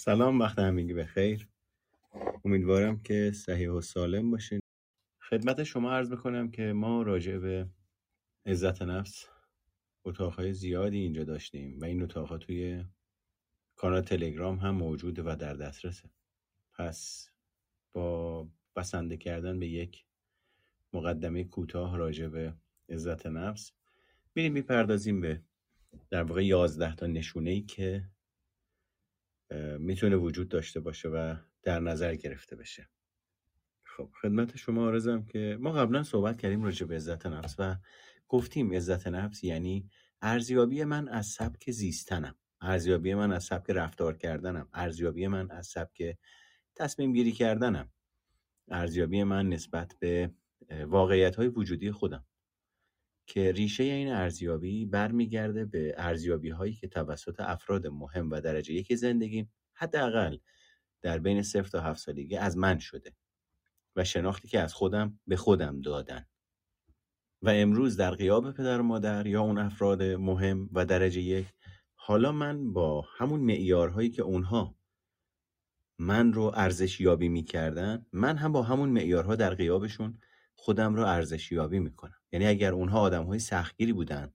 سلام وقت همگی بخیر. امیدوارم که صحیح و سالم باشین. خدمت شما عرض بکنم که ما راجع به عزت نفس اتاقهای زیادی اینجا داشتیم و این اتاقها توی کانال تلگرام هم موجوده و در دسترسه. پس با بسنده کردن به یک مقدمه کوتاه راجع به عزت نفس میریم می‌پردازیم به در واقع یازده تا نشونه ای که می‌تونه وجود داشته باشه و در نظر گرفته بشه. خب خدمت شما آرزم که ما قبلا صحبت کردیم راجع به عزت نفس و گفتیم عزت نفس یعنی ارزیابی من از سبک زیستنم ارزیابی من از سبک رفتار کردنم ارزیابی من از سبک تصمیم گیری کردنم ارزیابی من نسبت به واقعیت های وجودی خودم. که ریشه این ارزیابی برمیگرده به ارزیابی هایی که توسط افراد مهم و درجه یک زندگی حداقل در بین صفر تا هفت سالگی از من شده و شناختی که از خودم به خودم دادن. و امروز در قیاب پدر و مادر یا اون افراد مهم و درجه یک حالا من با همون معیارهایی که اونها من رو ارزش یابی می‌کردن من هم با همون معیارها در قیابشون خودم رو ارزش یابی می‌کنم. یعنی اگر اونها آدم های سختگیری بودن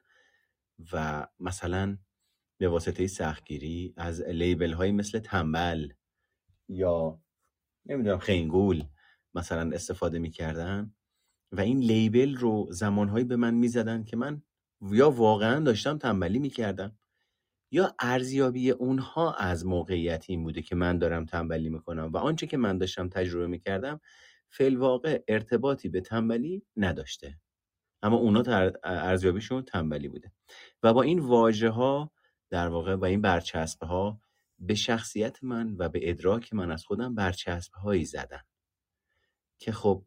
و مثلا به واسطه سختگیری از لیبل های مثل تنبل یا نمی‌دونم خنگول مثلا استفاده می‌کردن و این لیبل رو زمانهایی به من می‌زدن که من یا واقعا داشتم تنبلی می‌کردم یا ارزیابی اونها از موقعیت این بوده که من دارم تنبلی می‌کنم و آنچه که من داشتم تجربه می‌کردم فیلواقع ارتباطی به تنبلی نداشته. اما اونا ارزیابیشون تنبلی بوده. و با این واژه ها در واقع با این برچسب ها به شخصیت من و به ادراک من از خودم برچسب هایی زدن. که خب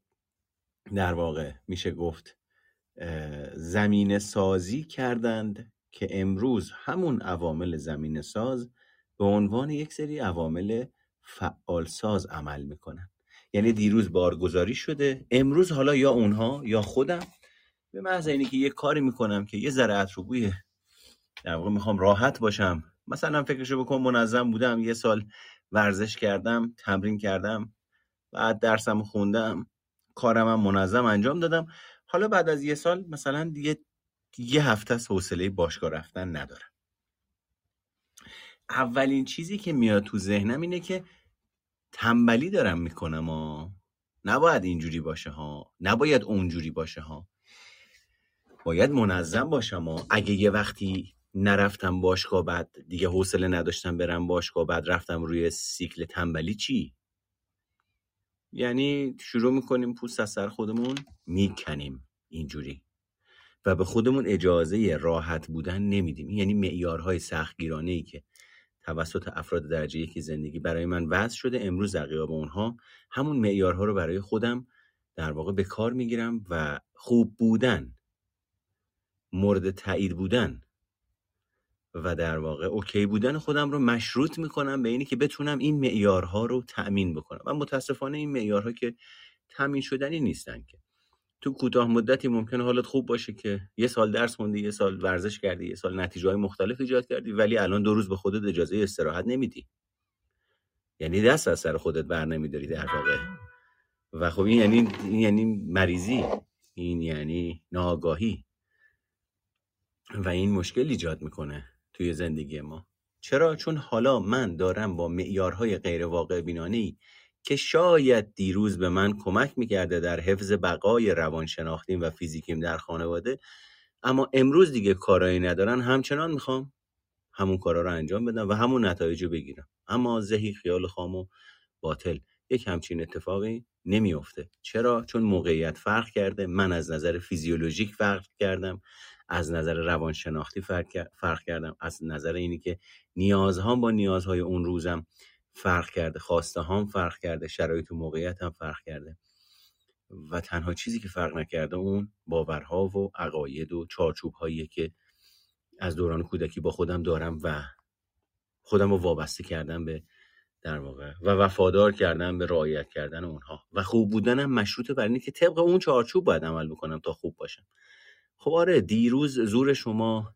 در واقع میشه گفت زمین سازی کردند که امروز همون عوامل زمین ساز به عنوان یک سری عوامل فعال ساز عمل می‌کنن. یعنی دیروز بارگذاری شده. امروز حالا یا اونها یا خودم. به محض اینی که یه کاری می‌کنم که یه ذره بوی در واقع می‌خوام راحت باشم. مثلا فکرشو بکن منظم بودم یه سال ورزش کردم تمرین کردم بعد درسم خوندم کارم هم منظم انجام دادم. حالا بعد از یه سال مثلا دیگه یه هفته از حوصله باشگاه رفتن ندارم. اولین چیزی که میاد تو ذهنم اینه که تنبلی دارم می‌کنم ها نباید اینجوری باشه ها. نباید اونجوری باشه ها. باید منظم باشم ها اگه یه وقتی نرفتم باشگاه بعد دیگه حوصله نداشتم برم باشگاه بعد رفتم روی سیکل تنبلی چی؟ یعنی شروع می‌کنیم پوست از سر خودمون می‌کنیم اینجوری. و به خودمون اجازه راحت بودن نمیدیم. یعنی معیارهای سختگیرانه ای که توسط افراد درجه یکی زندگی برای من وضع شده. امروز در قیاب اونها همون معیارها رو برای خودم در واقع به کار می‌گیرم و خوب بودن مورد تایید بودن و در واقع اوکی بودن خودم رو مشروط می‌کنم به اینی که بتونم این معیارها رو تأمین بکنم. و متاسفانه این معیارها که تأمین شدنی نیستن که. تو کوتاه مدتی ممکنه حالت خوب باشه که یه سال درس خوندی یه سال ورزش کردی یه سال نتیجه های مختلف ایجاد کردی ولی الان دو روز به خودت اجازه استراحت نمیدی. یعنی دست از سر خودت بر نمیداری در واقع. و خب این یعنی این یعنی مریضی. این یعنی ناآگاهی. و این مشکل ایجاد می‌کنه توی زندگی ما. چرا؟ چون حالا من دارم با معیارهای غیر واقع بینانه که شاید دیروز به من کمک می‌کرده در حفظ بقای روانشناختیم و فیزیکیم در خانواده اما امروز دیگه کارایی ندارن همچنان می‌خوام همون کارا رو انجام بدم و همون نتایج رو بگیرم. اما ذهی خیال خام و باطل یک همچین اتفاقی نمیافته. چرا؟ چون موقعیت فرق کرده من از نظر فیزیولوژیک فرق کردم از نظر روانشناختی فرق, فرق کردم از نظر اینی که نیازهام با نیازهای اون روزم فرق کرده خواسته هم فرق کرده شرایط و موقعیت هم فرق کرده و تنها چیزی که فرق نکرده اون باورها و عقاید و چارچوب هایی که از دوران کودکی با خودم دارم و خودم رو وابسته کردم به در واقع و وفادار کردن به رعایت کردن اونها و خوب بودنم مشروطه بر اینه که طبق اون چارچوب باید عمل بکنم تا خوب باشم. خب آره دیروز زور شما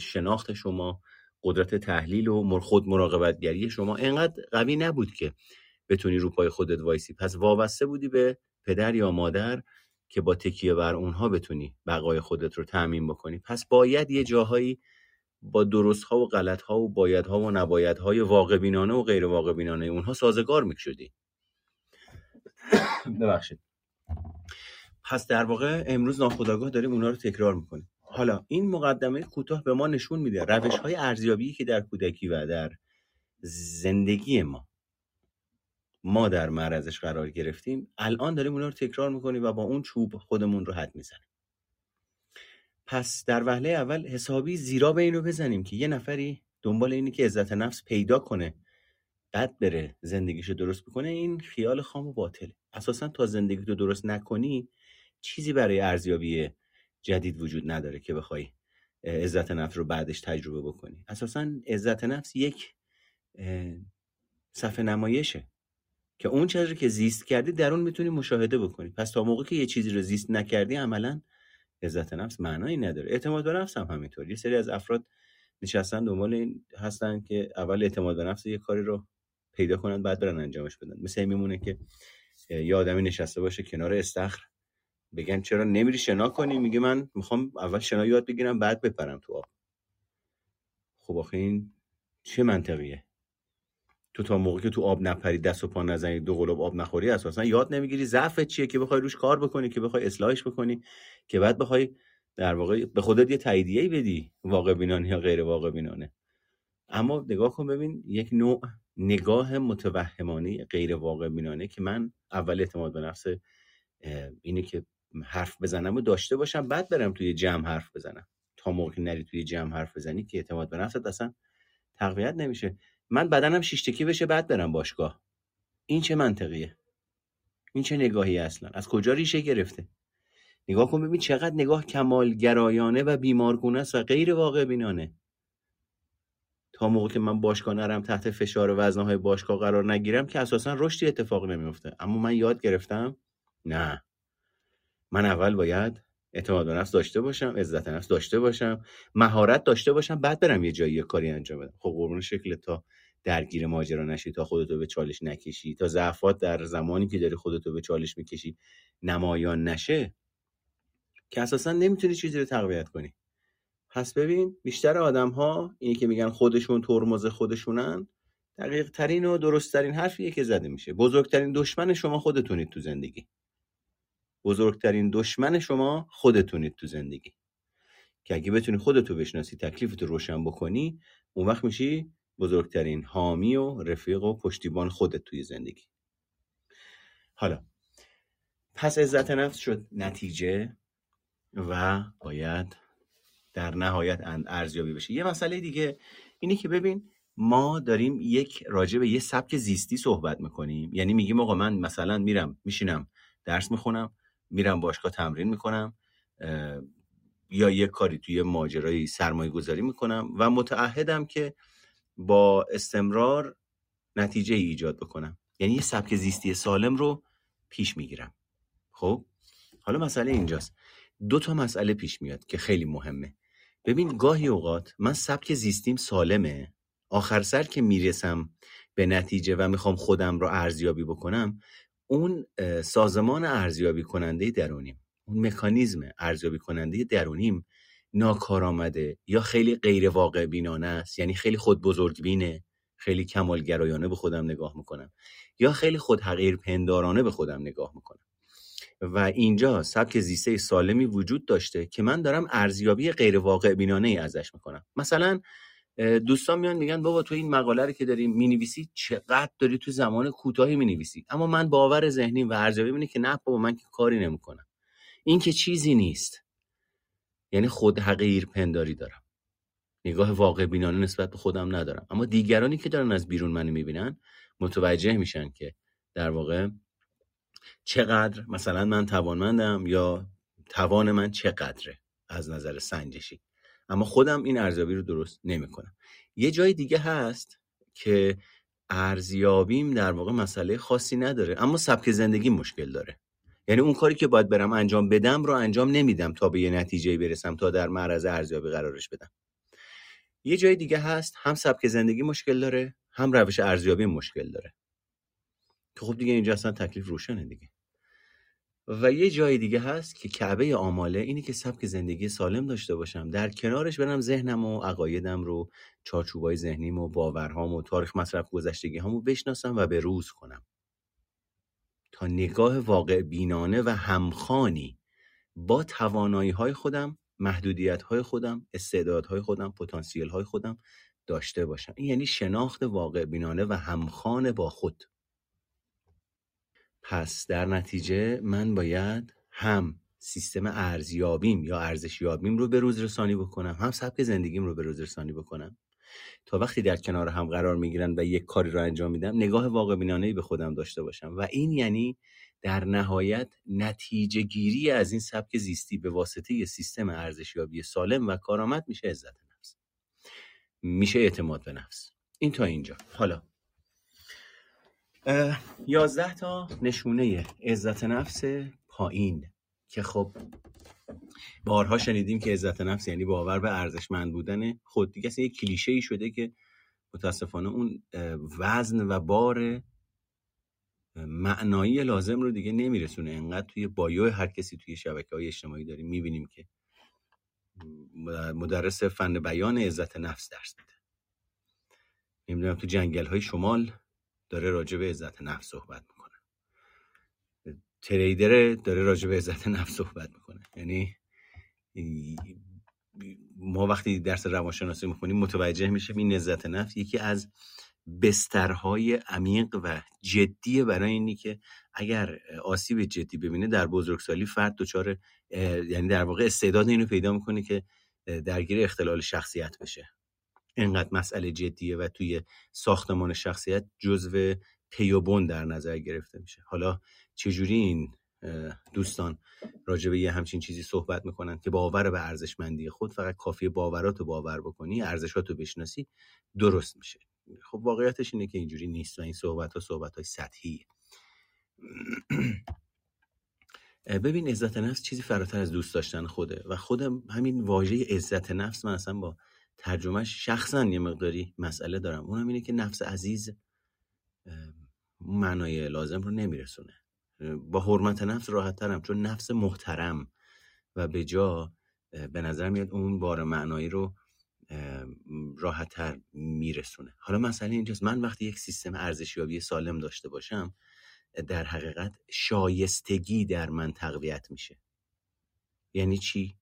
شناخت شما قدرت تحلیل و خود مراقبتگری شما انقدر قوی نبود که بتونی رو پای خودت وایسی. پس وابسته بودی به پدر یا مادر که با تکیه بر اونها بتونی بقای خودت رو تعمین بکنی. پس باید یه جاهایی با درست ها و غلط ها و باید ها و نباید های واقع بینانه و غیر واقع بینانه اونها سازگار می‌شدی. ببخشید. پس در واقع امروز ناخداگاه داریم اونا رو تکرار می‌کنیم. حالا این مقدمه کوتاه به ما نشون میده روش های ارزیابی که در کودکی و در زندگی ما ما در معرضش قرار گرفتیم الان داریم اونا رو تکرار می‌کنیم و با اون چوب خودمون رو حد می‌زنیم. پس در وهله اول حسابی زیرا به اینو بزنیم که یه نفری دنبال اینی که عزت نفس پیدا کنه بعد بره زندگیشو درست بکنه این خیال خام و باطله. اساسا تا زندگی تو درست نکنی چیزی برای ارزیابی جدید وجود نداره که بخوای عزت نفس رو بعدش تجربه بکنی. اساسا عزت نفس یک صفحه نمایشه که اون چیزی که زیست کردی در اون می‌تونی مشاهده بکنی. پس تا موقعی که یه چیزی رو زیست نکردی عملا عزت نفس معنایی نداره. اعتماد به نفس هم همینطور. یه سری از افراد نشستن دنبال این هستن که اول اعتماد به نفس یه کاری رو پیدا کنن بعد برن انجامش بدن. مثل میمونه که یه آدمی نشسته باشه کنار استخر بگن چرا نمیری شنا کنی؟ میگه من می‌خوام اول شنا یاد بگیرم بعد بپرم تو آب. خب آخه این چه منطقیه؟ تو تا موقعی که تو آب نپری دست و پا نزنی دو قلوب آب نخوری اساسا یاد نمی‌گیری ضعف چیه که بخوای روش کار بکنی که بخوای اصلاحش بکنی که بعد بخوای در واقع به خودت یه تاییدیه بدی واقع بینانه یا غیر واقع بینانه. اما نگاه کن ببین یک نوع نگاه متوهمانه غیر واقع بینانه که من اول اعتماد به نفس اینه که حرف بزنم و داشته باشم بعد برم توی جمع حرف بزنم. تا موقع نری توی جمع حرف بزنی که اعتماد به نفست اصلا تقویت نمیشه. من بدنم شیشتکی بشه بعد برم باشگاه. این چه منطقیه؟ این چه نگاهی اصلا؟ از کجا ریشه گرفته؟ نگاه کن ببین چقدر نگاه کمالگرایانه و بیمارگونه است و غیر واقع بینانه. تا موقع که من باشگاه نرم تحت فشار وزنه باشگاه قرار نگیرم که اساسا رشدی اتفاق نمیفته اما من یاد گرفتم؟ نه. من اول باید اعتماد به نفس داشته باشم عزت نفس داشته باشم مهارت داشته باشم بعد برم یه جایی کاری انجام بدم. خب قربون شکل تا درگیر ماجرا نشی تا خودتو به چالش نکشی تا ضعفات در زمانی که داری خودتو به چالش می‌کشی نمایان نشه که اساسا نمی‌تونی چیزی رو تقویت کنی. پس ببین بیشتر آدم ها اینی که میگن خودشون ترمز خودشونن دقیق ترین و درست ترین حرفیه که زده میشه. بزرگترین دشمن شما خودتونید تو زندگی. بزرگترین دشمن شما خودتونید تو زندگی. که اگه بتونی خودتو بشناسی تکلیفتو روشن بکنی اون وقت میشی بزرگترین حامی و رفیق و پشتیبان خودت توی زندگی. حالا پس عزت نفس شد نتیجه و باید در نهایت ارزیابی بشه. یه مسئله دیگه اینه که ببین ما داریم یک راجع به یه سبک زیستی صحبت می‌کنیم. یعنی میگیم آقا من مثلا میرم میشینم درس می‌خونم میرم باشگاه تمرین می‌کنم یا یه کاری توی ماجرای سرمایه گذاری می‌کنم و متعهدم که با استمرار نتیجه ای ایجاد بکنم. یعنی یه سبک زیستی سالم رو پیش می‌گیرم. خب؟ حالا مسئله اینجاست. دو تا مسئله پیش میاد که خیلی مهمه. ببین گاهی اوقات من سبک زیستیم سالمه. آخر سر که می‌رسم به نتیجه و می‌خوام خودم رو ارزیابی بکنم اون سازمان ارزیابی کننده درونیم اون مکانیزم ارزیابی کننده درونیم ناکارآمده یا خیلی غیر واقع بینانه است یعنی خیلی خود بزرگ بینه خیلی کمالگرایانه به خودم نگاه می‌کنم یا خیلی خود حقیر پندارانه به خودم نگاه می‌کنم. و اینجا سبک زیسته سالمی وجود داشته که من دارم ارزیابی غیر واقع بینانه ای ازش می‌کنم. مثلا دوستان میان میگن بابا تو این مقاله رو که داری می‌نویسی چقدر داری تو زمان کوتاهی می‌نویسی؟ اما من باور ذهنی و ارزیابی اینه که نه بابا من که کاری نمی‌کنم. این که چیزی نیست. یعنی خود حقیر پنداری دارم. نگاه واقع بینانه نسبت به خودم ندارم. اما دیگرانی که دارن از بیرون منو می‌بینن متوجه میشن که در واقع چقدر مثلا من توانمندم یا توان من چقدره از نظر سنجشی. اما خودم این ارزیابی رو درست نمی‌کنم. یه جای دیگه هست که ارزیابیم در واقع مسئله خاصی نداره اما سبک زندگی مشکل داره. یعنی اون کاری که باید برم انجام بدم رو انجام نمیدم تا به یه نتیجه برسم تا در معرض ارزیابی قرارش بدم. یه جای دیگه هست هم سبک زندگی مشکل داره هم روش ارزیابی مشکل داره. که خب دیگه اینجا اصلا تکلیف روشنه دیگه. و یه جای دیگه هست که کعبه آماله اینه که سبک زندگی سالم داشته باشم. در کنارش برم ذهنم و عقایدم رو چارچوبای ذهنیم و باورهام و تاریخ مصرف گذشتگی همو بشناسم و به روز کنم. تا نگاه واقع بینانه و همخانی با توانایی های خودم محدودیت های خودم استعدادهای خودم پتانسیل های خودم داشته باشم. این یعنی شناخت واقع بینانه و همخان با خود. پس در نتیجه من باید هم سیستم ارزیابیم یا ارزشیابیم رو به روز رسانی بکنم هم سبک زندگیم رو به روز رسانی بکنم. تا وقتی در کنار هم قرار می‌گیرن و یک کاری رو انجام میدم نگاه واقع بینانه به خودم داشته باشم. و این یعنی در نهایت نتیجه گیری از این سبک زیستی به واسطه سیستم ارزشیابی سالم و کارآمد میشه عزت نفس. میشه اعتماد به نفس. این تا اینجا. حالا یازده تا نشونه عزت نفس پایین که خب بارها شنیدیم که عزت نفس یعنی باور به ارزشمند بودن خود. دیگه یه کلیشه ای شده که متاسفانه اون وزن و بار معنایی لازم رو دیگه نمیرسونه. انقدر توی بایو هر کسی توی شبکه های اجتماعی داریم می‌بینیم که مدرس فن بیان عزت نفس درس میده. نمی‌دونم تو جنگل های شمال داره راجع به عزت نفس صحبت می‌کنه. تریدر داره راجع به عزت نفس صحبت می‌کنه. یعنی ما وقتی درس روانشناسی می‌خونیم متوجه میشه این عزت نفس یکی از بسترهای عمیق و جدی برای اینی که اگر آسیب جدی ببینه در بزرگسالی فرد دچار یعنی در واقع استعداد اینو پیدا می‌کنه که درگیر اختلال شخصیت بشه. اینقدر مسئله جدیه و توی ساختمان شخصیت جزو پیوبون در نظر گرفته میشه. حالا چجوری این دوستان راجع به یه همچین چیزی صحبت می‌کنن که باور به ارزشمندی خود فقط کافی باورات رو باور بکنی ارزشات رو بشناسی درست میشه. خب واقعیتش اینه که اینجوری نیست و این صحبت ها صحبت های سطحی ببین عزت نفس چیزی فراتر از دوست داشتن خوده و خودم همین واژه عزت نفس من اصلا با ترجمهش شخصا یه مقداری مسئله دارم. اونم اینه که نفس عزیز معنای لازم رو نمیرسونه. با حرمت نفس راحت ترم چون نفس محترم و به جا به نظر میاد اون بار معنایی رو راحتتر میرسونه. حالا مسئله اینجاست. من وقتی یک سیستم ارزشیابی سالم داشته باشم در حقیقت شایستگی در من تقویت میشه. یعنی چی؟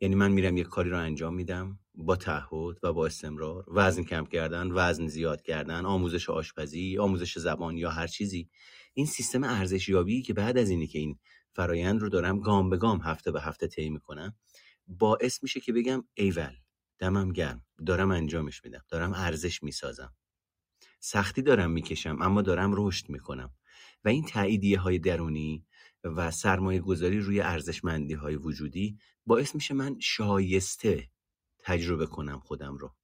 یعنی من میرم یک کاری رو انجام میدم با تعهد و با استمرار وزن کم کردن وزن زیاد کردن آموزش آشپزی آموزش زبان یا هر چیزی. این سیستم ارزشیابی که بعد از اینی که این فرایند رو دارم گام به گام هفته به هفته طی می‌کنم باعث میشه که بگم ایول دمم گرم دارم انجامش میدم دارم ارزش می‌سازم. سختی دارم می‌کشم اما دارم رشد می‌کنم. و این تعییدیه های درونی و سرمایه گذاری روی ارزشمندی های وجودی باعث میشه من شایسته تجربه کنم خودم رو.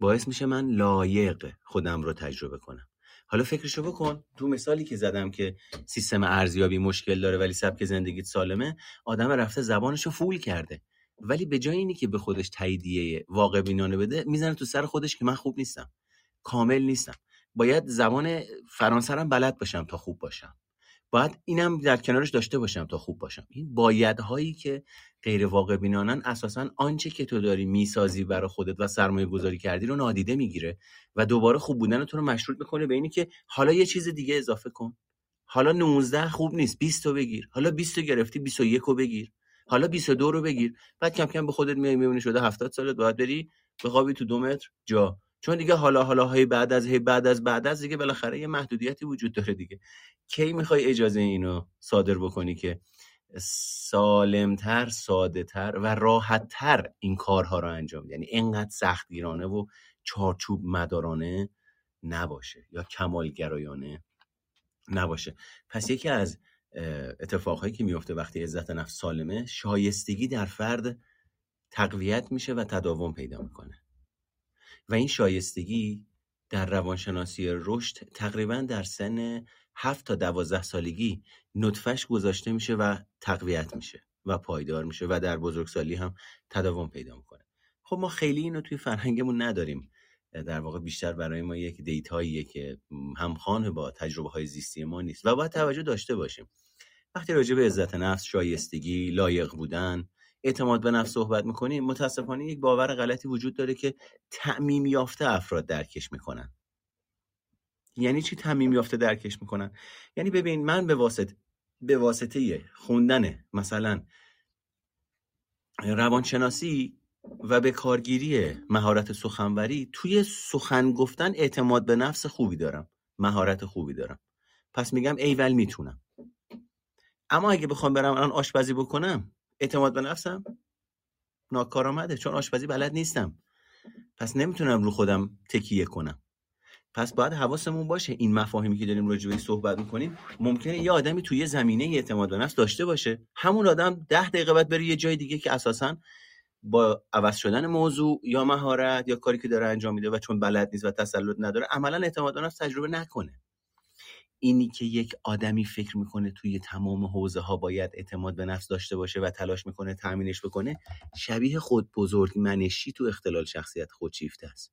باعث میشه من لایق خودم رو تجربه کنم. حالا فکرشو بکن تو مثالی که زدم که سیستم ارزیابی مشکل داره ولی سبک زندگیت سالمه آدم رفته زبانشو فول کرده. ولی به جای اینی که به خودش تاییدیه واقع بینانه بده می‌زنه تو سر خودش که من خوب نیستم. کامل نیستم. باید زبان فرانسه بلد باشم تا خوب باشم. باید اینم در کنارش داشته باشم تا خوب باشم. این بایدهایی که غیر واقع بینانن اساسا آنچه که تو داری می‌سازی برای خودت و سرمایه گذاری کردی رو نادیده می‌گیره و دوباره خوب بودن تو رو مشروط می‌کنه به اینی که حالا یه چیز دیگه اضافه کن. حالا 19 خوب نیست 20 تو بگیر. حالا 20 گرفتی 21 رو بگیر. حالا 22 رو بگیر. بعد کم کم به خودت میای می‌بینی شده 70 سالت باید بری بخوابی تو دو متر جا. چون دیگه حالا حالا های بعد از هی بعد از بعد از دیگه بالاخره یه محدودیتی وجود داره دیگه. کی می‌خوای اجازه اینو صادر بکنی که سالمتر ساده و راحتتر این کارها رو انجام یعنی اینقدر سختگیرانه و چارچوب مدارانه نباشه یا کمالگرایانه نباشه. پس یکی از اتفاقهایی که میفته وقتی عزت نفس سالمه شایستگی در فرد تقویت میشه و تداوم پیدا می‌کنه. و این شایستگی در روانشناسی رشد تقریبا در سن 7 تا 12 سالگی نطفش گذاشته میشه و تقویت میشه و پایدار میشه و در بزرگسالی هم تداوم پیدا می‌کنه. خب ما خیلی اینو توی فرهنگمون نداریم. در واقع بیشتر برای ما یک دیتاییه که همخوان با تجربه های زیستی ما نیست و باید توجه داشته باشیم. وقتی راجع به عزت نفس شایستگی لایق بودن اعتماد به نفس صحبت می‌کنیم متاسفانه یک باور غلطی وجود داره که تعمیم یافته افراد درکش می‌کنن. یعنی چی تعمیم یافته درکش می‌کنن؟ یعنی ببین من به واسطه به واسطه خوندن مثلا روانشناسی و به کارگیری مهارت سخنوری توی سخن گفتن اعتماد به نفس خوبی دارم مهارت خوبی دارم. پس میگم ایول می‌تونم. اما اگه بخوام برم الان آشپزی بکنم اعتماد به نفسم ناکارآمده چون آشپزی بلد نیستم. پس نمی‌تونم رو خودم تکیه کنم. پس باید حواسمون باشه این مفاهیمی که داریم راجع به صحبت می‌کنیم ممکنه یه آدمی توی زمینه اعتماد به نفس داشته باشه. همون آدم ده دقیقه بعد بره یه جای دیگه که اساسا با عوض شدن موضوع یا مهارت یا کاری که داره انجام میده و چون بلد نیست و تسلط نداره عملا اعتماد به نفس تجربه نکنه. اینی که یک آدمی فکر می‌کنه توی تمام حوزه ها باید اعتماد به نفس داشته باشه و تلاش می‌کنه تامینش بکنه شبیه خود بزرگ منشی تو اختلال شخصیت خودشیفته است.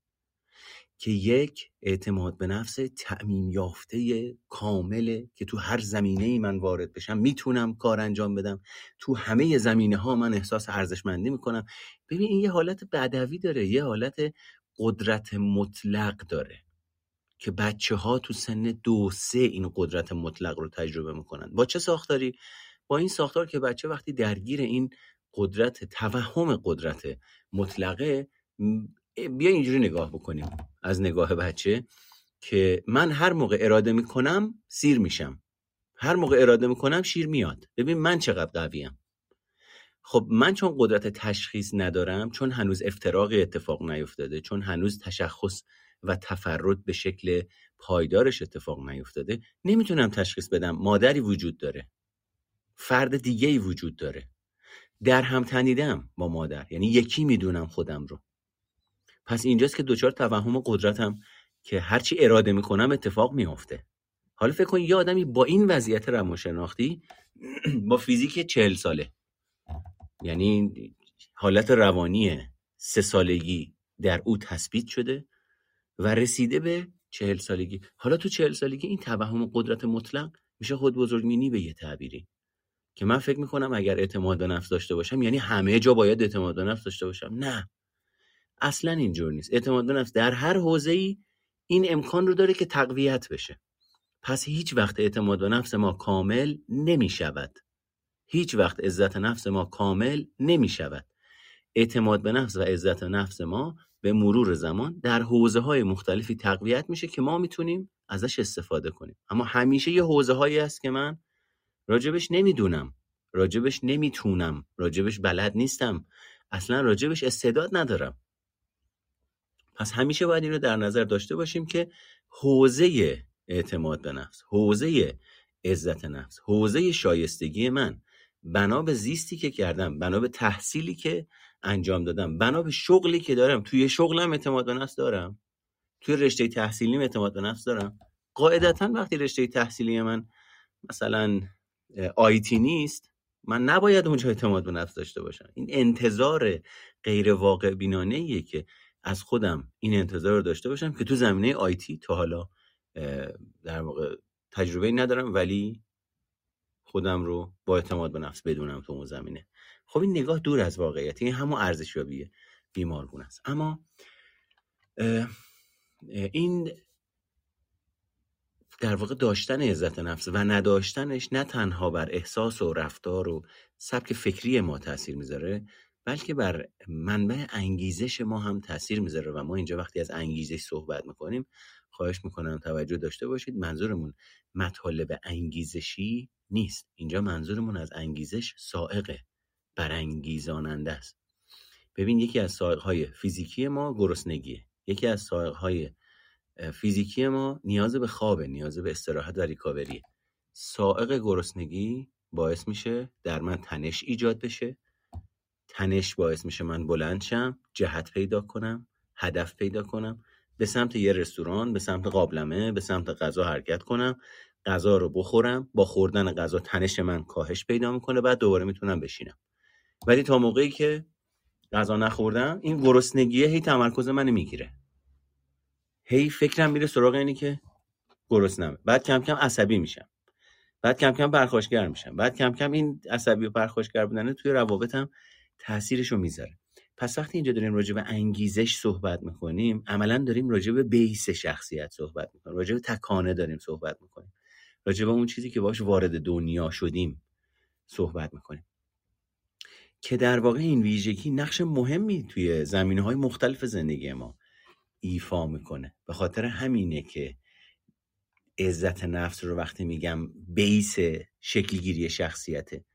که یک اعتماد به نفس تعمیم یافته کامله که تو هر زمینه ای من وارد بشم می‌تونم کار انجام بدم. تو همه زمینه ها من احساس ارزشمندی می‌کنم. ببین این یه حالت بدوی داره یه حالت قدرت مطلق داره. که بچه ها تو سن دو سه این قدرت مطلق رو تجربه می‌کنن. با چه ساختاری؟ با این ساختار که بچه وقتی درگیر این قدرت توهم قدرت مطلقه بیا اینجوری نگاه بکنیم از نگاه بچه که من هر موقع اراده می‌کنم سیر میشم. هر موقع اراده می‌کنم شیر میاد. ببین من چقدر قویم. خب من چون قدرت تشخیص ندارم چون هنوز افتراقی اتفاق نیفتاده چون هنوز تشخص و تفرد به شکل پایدارش اتفاق نیفتاده نمی‌تونم تشخیص بدم مادری وجود داره. فرد دیگه ای وجود داره. در هم تنیدم با مادر یعنی یکی می‌دونم خودم رو. پس اینجاست که دوچار توهم قدرتم که هرچی اراده می‌کنم اتفاق میافته. حالا فکر کن یه آدمی با این وضعیت روانشناختی با فیزیک چهل ساله. یعنی حالت روانی سه سالگی در او تثبیت شده و رسیده به چهل سالگی. حالا تو چهل سالگی این توهم قدرت مطلق میشه خود بزرگمینی به یه تعبیری. که من فکر می‌کنم اگر اعتماد به نفس داشته باشم یعنی همه جا باید اعتماد به نفس داشته باشم. نه. اصلا اینجور نیست. اعتماد به نفس در هر حوزه ای این امکان رو داره که تقویت بشه. پس هیچ وقت اعتماد به نفس ما کامل نمی شود هیچ وقت عزت نفس ما کامل نمی شود اعتماد به نفس و عزت نفس ما به مرور زمان در حوزه های مختلفی تقویت میشه که ما می‌تونیم ازش استفاده کنیم. اما همیشه یه حوزه هایی هست که من راجبش نمی‌دونم راجبش نمی‌تونم راجبش بلد نیستم اصلا راجبش استعداد ندارم. پس همیشه باید این رو در نظر داشته باشیم که حوزه اعتماد به نفس حوزه عزت نفس حوزه شایستگی من بنا به زیستی که کردم بنا به تحصیلی که انجام دادم. بنا به شغلی که دارم. توی شغلم اعتماد به نفس دارم. توی رشته تحصیلیم اعتماد به نفس دارم. قاعدتا وقتی رشته تحصیلی من مثلا آیتی نیست من نباید اونجا اعتماد به نفس داشته باشم. این انتظار غیر واقع بینانه که از خودم این انتظار رو داشته باشم که تو زمینه آیتی تا حالا در واقع تجربه ندارم ولی خودم رو با اعتماد به نفس بدونم تو اون زمینه. خب این نگاه دور از واقعیت این همون ارزشیابی بیمارگونه است. اما این در واقع داشتن عزت نفس و نداشتنش نه تنها بر احساس و رفتار و سبک فکری ما تاثیر می‌ذاره بلکه بر منبع انگیزش ما هم تاثیر می‌ذاره و ما اینجا وقتی از انگیزش صحبت می‌کنیم خواهش می‌کنم توجه داشته باشید منظورمون مطالب انگیزشی نیست. اینجا منظورمون از انگیزش سائقه. برانگیزاننده است. ببین یکی از های فیزیکی ما گرسنگیه. یکی از های فیزیکی ما نیاز به خوابه نیاز به استراحت و ریکاوریه. سائق گرسنگی باعث میشه در من تنش ایجاد بشه. تنش باعث میشه من بلند شم جهت پیدا کنم هدف پیدا کنم به سمت یه رستوران به سمت قابلمه به سمت غذا حرکت کنم غذا رو بخورم با خوردن غذا تنش من کاهش پیدا می‌کنه بعد دوباره می‌تونم بشینم. ولی تا موقعی که غذا نخوردم این گرسنگیه هی تمرکز منو می‌گیره. هی فکرم میره سراغ اینی که گرسنمه بعد کم کم عصبی میشم. بعد کم کم پرخاشگر میشم. بعد کم کم این عصبی و پرخاشگر بودنه توی روابطم تاثیرش رو می‌ذاره. پس وقتی اینجا داریم راجع به انگیزش صحبت می‌کنیم عملا داریم راجع به بیس شخصیت صحبت می‌کنیم. راجع به تکانه داریم صحبت می‌کنیم. راجع به اون چیزی که باش وارد دنیا شدیم صحبت می‌کنیم. که در واقع این ویژگی نقش مهمی توی زمینه های مختلف زندگی ما ایفا می‌کنه. به خاطر همینه که عزت نفس رو وقتی میگم بیس شکلگیری شخصیته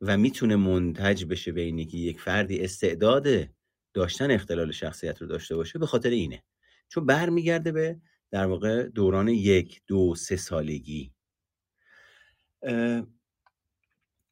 و می‌تونه منتج بشه به اینی که یک فردی استعداد داشتن اختلال شخصیت رو داشته باشه به خاطر اینه. چون برمیگرده به در واقع دوران یک دو سه سالگی.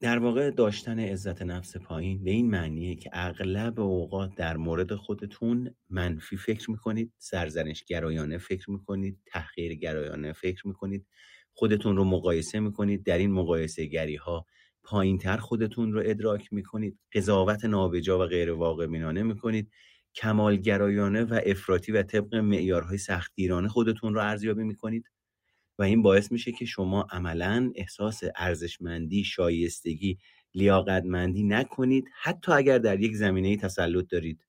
در واقع داشتن عزت نفس پایین به این معنیه که اغلب اوقات در مورد خودتون منفی فکر می‌کنید سرزنش گرایانه فکر می‌کنید تحقیر گرایانه فکر می‌کنید خودتون رو مقایسه می‌کنید در این مقایسه گری ها پایین تر خودتون رو ادراک می‌کنید قضاوت نابجا و غیر واقع بینانه می‌کنید کمالگرایانه و افراطی و طبق معیارهای سختگیرانه خودتون رو ارزیابی می‌کنید. و این باعث میشه که شما عملا احساس ارزشمندی شایستگی لیاقتمندی نکنید حتی اگر در یک زمینه تسلط دارید.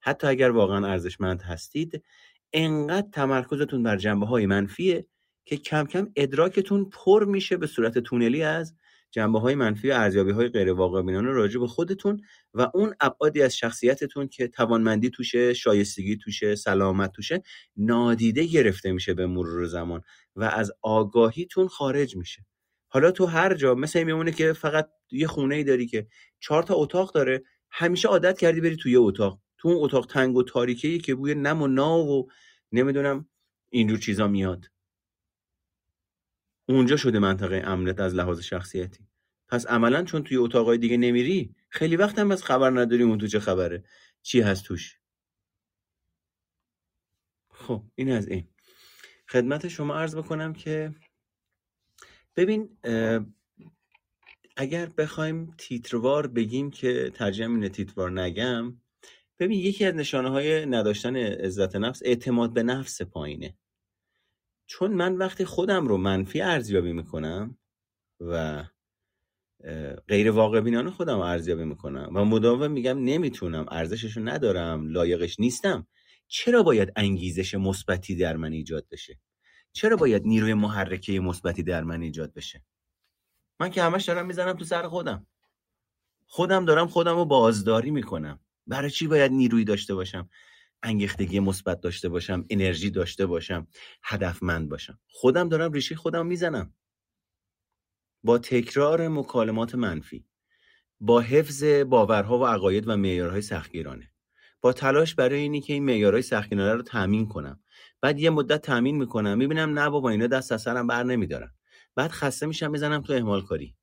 حتی اگر واقعا ارزشمند هستید انقدر تمرکزتون بر جنبه های منفیه که کم کم ادراکتون پر میشه به صورت تونلی از جنبه های منفی و ارزیابی های غیر واقع بینانه راجع به خودتون و اون ابعادی از شخصیتتون که توانمندی توشه شایستگی توشه سلامت توشه نادیده گرفته میشه به مرور زمان و از آگاهیتون خارج میشه. حالا تو هر جا مثل میمونه که فقط یه خونه ای داری که چهار تا اتاق داره همیشه عادت کردی بری توی اتاق. تو اون اتاق تنگ و تاریکی که بوی نم و ناو و نمی‌دونم اینجور چیزا میاد. اونجا شده منطقه امنت از لحاظ شخصیتی. پس عملا چون توی اتاقای دیگه نمیری خیلی وقت هم از خبر نداری اون تو چه خبره. چی هست توش؟ خب این از این. خدمت شما عرض بکنم که ببین اگر بخوایم تیتروار بگیم که ترجمه اینه تیتروار نگم ببین یکی از نشانه های نداشتن عزت نفس اعتماد به نفس پایینه. چون من وقتی خودم رو منفی ارزیابی می‌کنم و غیر واقع بینانه خودم ارزیابی می‌کنم و مداوم میگم نمی‌تونم ارزششو ندارم لایقش نیستم چرا باید انگیزش مثبتی در من ایجاد بشه؟ چرا باید نیروی محرکه مثبتی در من ایجاد بشه؟ من که همش دارم می‌زنم تو سر خودم. خودم دارم خودم رو بازداری می‌کنم. برای چی باید نیروی داشته باشم؟ انگیختگی مثبت داشته باشم انرژی داشته باشم هدفمند باشم. خودم دارم ریشه خودم می‌زنم. با تکرار مکالمات منفی با حفظ باورها و عقاید و معیارهای سختگیرانه. با تلاش برای اینی که این معیارهای سختگیرانه رو تامین کنم. بعد یه مدت تامین می‌کنم می‌بینم نه بابا اینا دست از سرم بر نمیدارن. بعد خسته میشم می‌زنم تو اهمال کاری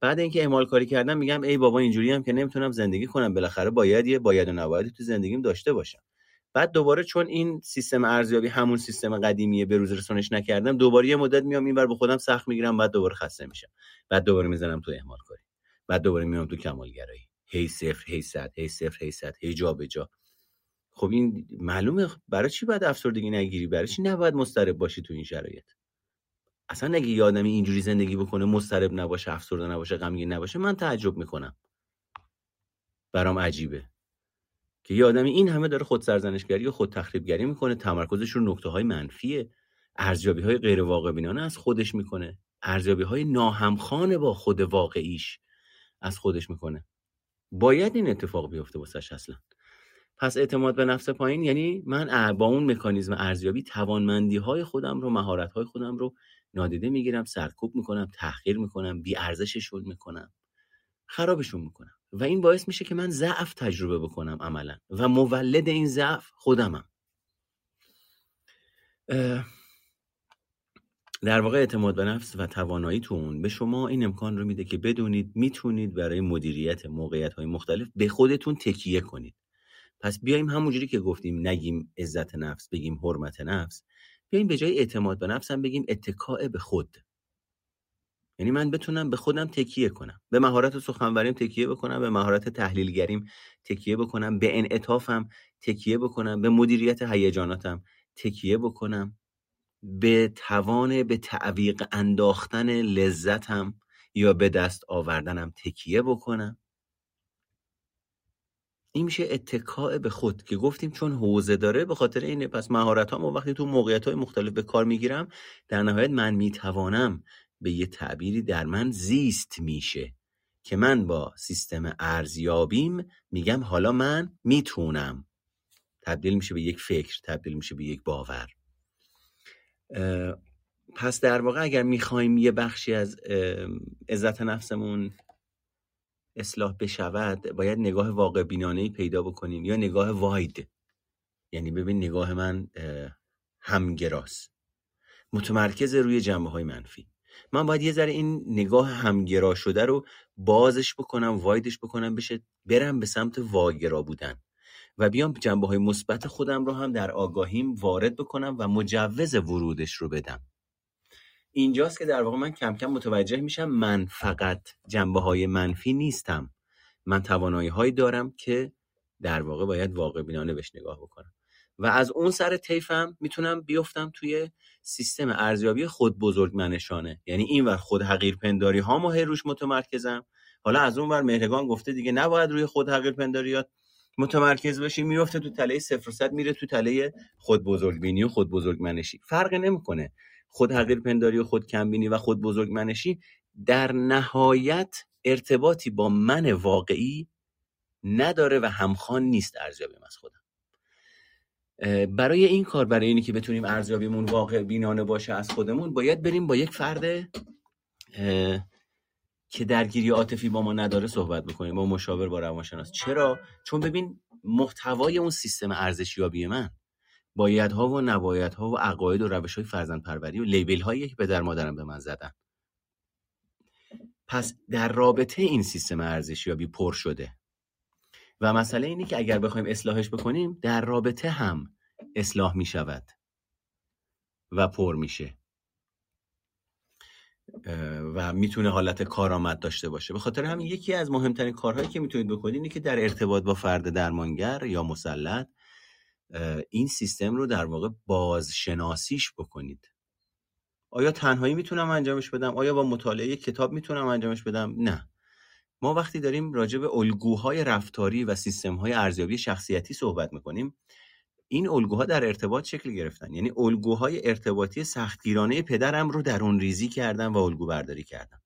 بعد اینکه اهمال کاری کردم میگم ای بابا اینجوری هم که نمی‌تونم زندگی کنم. بالاخره باید یه باید و نباید تو زندگیم داشته باشم. بعد دوباره چون این سیستم ارزیابی همون سیستم قدیمیه به روز رسونش نکردم دوباره یه مدت میام اینور به خودم سخت می‌گیرم بعد دوباره خسته میشم. بعد دوباره می‌زنم تو اهمال کاری بعد دوباره میام تو کمالگرایی. هی صفر هی صد هی صفر هی صد هی جا به جا. خب این معلومه برای چی باید افسردگی نگیری؟ برای چی نباید مضطرب باشی تو این شرایط؟ اصلا اگه یه آدمی اینجوری زندگی بکنه مضطرب نباشه افسرده نباشه غمگین نباشه من تعجب می‌کنم. برام عجیبه. که یه آدمی این همه داره خود سرزنشگری و خود تخریبگری می‌کنه تمرکزش رو نکته های منفیه. ارزیابی های غیر واقع بینانه از خودش می‌کنه. ارزیابی های ناهمخانه با خود واقعیش از خودش می‌کنه. باید این اتفاق بیفته واسش اصلا. پس اعتماد به نفس پایین یعنی من با اون مکانیزم ارزیابی توانمندی های خودم رو مهارت های خودم رو نادیده می‌گیرم سرکوب می‌کنم تحقیر می‌کنم بی ارزششون می‌کنم. خرابشون می‌کنم. و این باعث میشه که من ضعف تجربه بکنم عملا. و مولد این ضعف خودمم. در واقع اعتماد به نفس و تواناییتون به شما این امکان رو میده که بدونید می‌تونید برای مدیریت موقعیت های مختلف به خودتون تکیه کنید. پس بیایم همونجوری که گفتیم نگیم عزت نفس بگیم حرمت نفس. بیایم به جای اعتماد به نفس هم بگیم اتکاع به خود. یعنی من بتونم به خودم تکیه کنم. به مهارت سخنوریم تکیه بکنم به مهارت تحلیلگریم تکیه بکنم به انعطافم تکیه بکنم به مدیریت هیجاناتم تکیه بکنم. به توان به تعویق انداختن لذتم یا به دست آوردنم تکیه بکنم. این میشه اتکاع به خود که گفتیم چون حوزه داره به خاطر اینه پس مهارت ها وقتی تو موقعیت های مختلف به کار می‌گیرم در نهایت من می‌توانم به یه تعبیری در من زیست میشه که من با سیستم ارزیابیم میگم حالا من می‌تونم. تبدیل میشه به یک فکر تبدیل میشه به یک باور. پس در واقع اگر می‌خوایم یه بخشی از عزت نفسمون اصلاح بشود باید نگاه واقع بینانه پیدا بکنیم یا نگاه واید. یعنی ببین نگاه من همگراست. متمرکز روی جنبه های منفی. من باید یه ذره این نگاه همگرا شده رو بازش بکنم وایدش بکنم بشه برم به سمت واگرا بودن و بیام جنبه های مثبت خودم رو هم در آگاهیم وارد بکنم و مجوز ورودش رو بدم. اینجاست که در واقع من کم کم متوجه میشم من فقط جنبه های منفی نیستم. من توانایی هایی دارم که در واقع باید واقع بینانه بهش نگاه بکنم. و از اون سر طیفم می‌تونم بیفتم توی سیستم ارزیابی خود بزرگ منشانه یعنی این ور خود حقیر پنداری ها ما روش متمرکزم. حالا از اون ور مهرگان گفته دیگه نباید روی خود حقیر پنداریات متمرکز باشی میفته تو تله صفر صد میره تو تله خود بزرگ بینی و خود بزرگ منشی فرق نمی‌کنه خود حقیر پنداری و خود کمبینی و خود بزرگ منشی در نهایت ارتباطی با من واقعی نداره و همخوان نیست ارزیابیم از خودم. برای این کار برای اینی که بتونیم ارزیابیمون واقع بینانه باشه از خودمون باید بریم با یک فرد که درگیری عاطفی با ما نداره صحبت بکنیم با مشاور با روانشناس. چرا؟ چون ببین محتوای اون سیستم ارزشیابی من بایدها و نبایدها و عقاید و روش های فرزند پروری و لیبل هایی که پدر مادرم به من زدن. پس در رابطه این سیستم ارزشیابی پر شده. و مسئله اینه که اگر بخوایم اصلاحش بکنیم در رابطه هم اصلاح می شود و پر میشه. و می‌تونه حالت کارآمد داشته باشه. به خاطر همین یکی از مهمترین کارهایی که می‌تونید بکنید اینه که در ارتباط با فرد درمانگر یا مسلط این سیستم رو در واقع بازشناسیش بکنید. آیا تنهایی می‌تونم انجامش بدم؟ آیا با مطالعه کتاب می‌تونم انجامش بدم؟ نه. ما وقتی داریم راجع به الگوهای رفتاری و سیستمهای ارزیابی شخصیتی صحبت می‌کنیم این الگوها در ارتباط شکل گرفتن. یعنی الگوهای ارتباطی سختگیرانه پدرم رو در اون ریزی کردم و الگو برداری کردم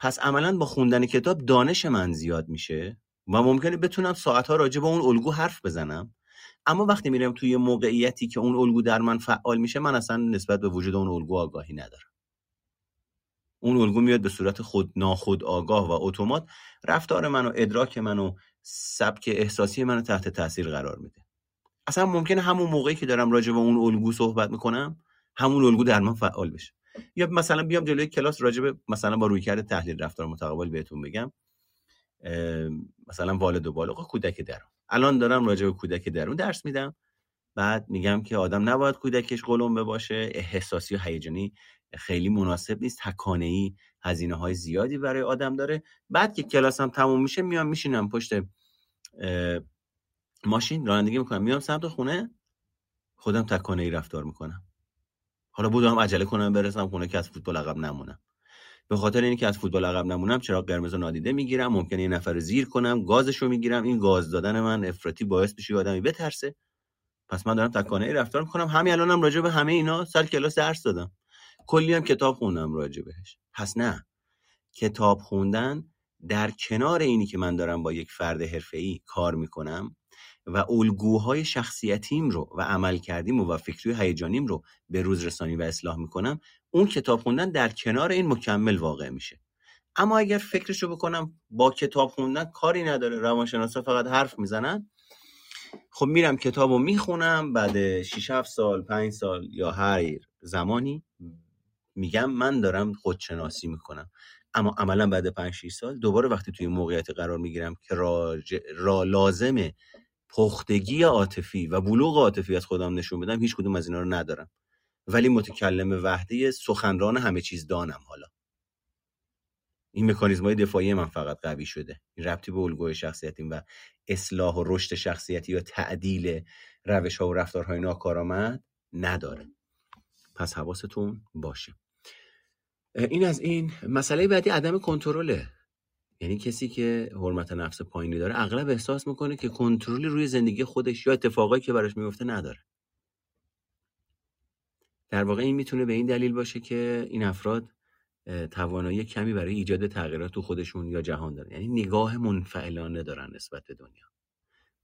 پس عملا با خوندن کتاب دانش من زیاد میشه و ممکنه بتونم ساعتها راجع به اون الگو حرف بزنم. اما وقتی میرم توی موقعیتی که اون الگو در من فعال میشه من اصلا نسبت به وجود اون الگو آگاهی ندارم. اون الگو میاد به صورت خود ناخود آگاه و اتومات. رفتار منو ادراک منو سبک احساسی منو تحت تاثیر قرار میده. اصلا ممکنه همون موقعی که دارم راجع به اون الگو صحبت می‌کنم همون الگو در من فعال بشه. یا مثلا بیام جلوی کلاس راجع به مثلا با رویکرد تحلیل رفتار متقابل بهتون بگم. مثلا والد و بالغ کودک درون. الان دارم راجع به کودک درون درس میدم. بعد میگم که آدم نباید کودکش قلمبه باشه احساسی و هیجانی خیلی مناسب نیست. تکانه ای هزینه های زیادی برای آدم داره. بعد که کلاسم تموم میشه میام میشینم پشت ماشین. رانندگی می‌کنم. میام سمت خونه خودم تکانه ای رفتار می‌کنم. حالا بودم عجله کنم برسم خونه که از فوتبال عقب نمونم. به خاطر اینکه از فوتبال عقب نمونم چرا قرمز نادیده می‌گیرم. ممکنه یه نفر زیر کنم گازشو می‌گیرم. این گاز دادن من افراطی باعث بشه آدمی بترسه. پس من دارم تکانه ای رفتار می‌کنم. همین الانم راجع به همه اینا سر کلاس درس دادم. کلی هم کتاب خوندم راجع بهش. پس نه. کتاب خوندن در کنار اینی که من دارم با یک فرد حرفه‌ای کار می‌کنم و الگوهای شخصیتیم رو و عمل کردیم و فکری هیجانیم رو به روز رسانی و اصلاح می‌کنم اون کتاب خوندن در کنار این مکمل واقع میشه. اما اگر فکرشو بکنم با کتاب خوندن کاری نداره روانشناسا فقط حرف می‌زنن خب میرم کتاب رو می‌خونم بعد 6 7 سال 5 سال یا هر زمانی میگم من دارم خودشناسی می‌کنم. اما عملا بعد 5 6 سال دوباره وقتی توی موقعیت قرار می‌گیرم که را لازمه پختگی عاطفی و بلوغ عاطفی از خودم نشون بدم هیچ کدوم از اینا رو ندارم. ولی متکلم وحده سخنران همه چیز دانم حالا. این مکانیزم های دفاعی من فقط قوی شده. این ربطی به الگوی شخصیتیم و اصلاح و رشد شخصیتی یا تعدیل روش ها و رفتارهای ناکارآمد نداره. پس حواستون باشه. این از این مسئله بعدی عدم کنترله. یعنی کسی که حرمت نفس پایینی داره اغلب احساس می‌کنه که کنترلی روی زندگی خودش یا اتفاقایی که براش میفته نداره. در واقع این می‌تونه به این دلیل باشه که این افراد توانایی کمی برای ایجاد تغییرات تو خودشون یا جهان دارن. یعنی نگاه منفعلانه دارن نسبت به دنیا.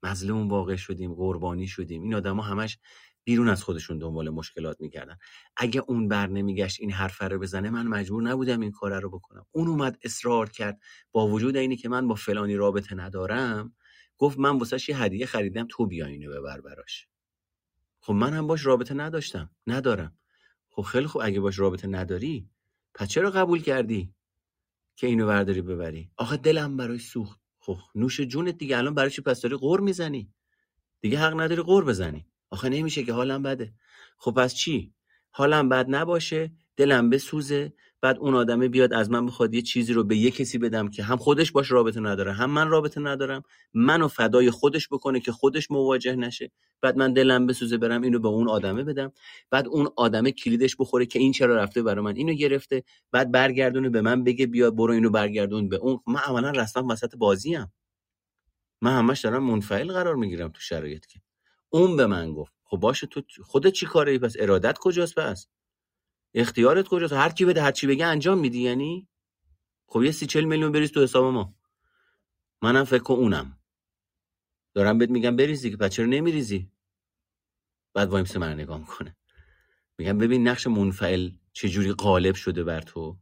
مظلوم واقع شدیم قربانی شدیم. این آدما همش بیرون از خودشون دنبال مشکلات می‌کردن. اگه اون بر نمیگشت این حرف رو بزنه من مجبور نبودم این کار رو بکنم. اون اومد اصرار کرد با وجود اینی که من با فلانی رابطه ندارم گفت من واسه یه هدیه خریدم تو بیا اینو ببر براش. خب من هم باش رابطه نداشتم ندارم. خب خیلی خوب اگه باش رابطه نداری پس چرا قبول کردی که اینو برداری ببری؟ آخه دلم برای سوخت. خب نوش جونت دیگه الان برای چی پس داری قور می‌زنی؟ دیگه حق نداری قور بزنی. آخه نمیشه که حالم بده. خب پس چی؟ حالم بد نباشه دلم بسوزه بعد اون آدمه بیاد از من بخواد یه چیزی رو به یه کسی بدم که هم خودش باش رابطه نداره هم من رابطه ندارم منو فدای خودش بکنه که خودش مواجه نشه. بعد من دلم بسوزه برم اینو به اون آدمه بدم. بعد اون آدمه کلیدش بخوره که این چرا رفته برای من اینو گرفته. بعد برگردونه به من بگه بیا برو اینو برگردون به اون. من عملا رسما وسط بازیم. من همش دارم منفعل قرار می‌گیرم تو شرایط که. اون به من گفت خب باشه تو خودت چی کاره پس ارادت کجاست پس؟ اختیارت کجاست؟ هر کی بده هر چی بگه انجام میدی یعنی؟ خب یه سی چل میلیون بریز تو حساب ما. منم فکر کن اونم. دارم بهت میگم بریزی که چرا نمیریزی؟ بعد وایمس من نگاه می‌کنه. میگم ببین نقش منفعل چجوری غالب شده بر تو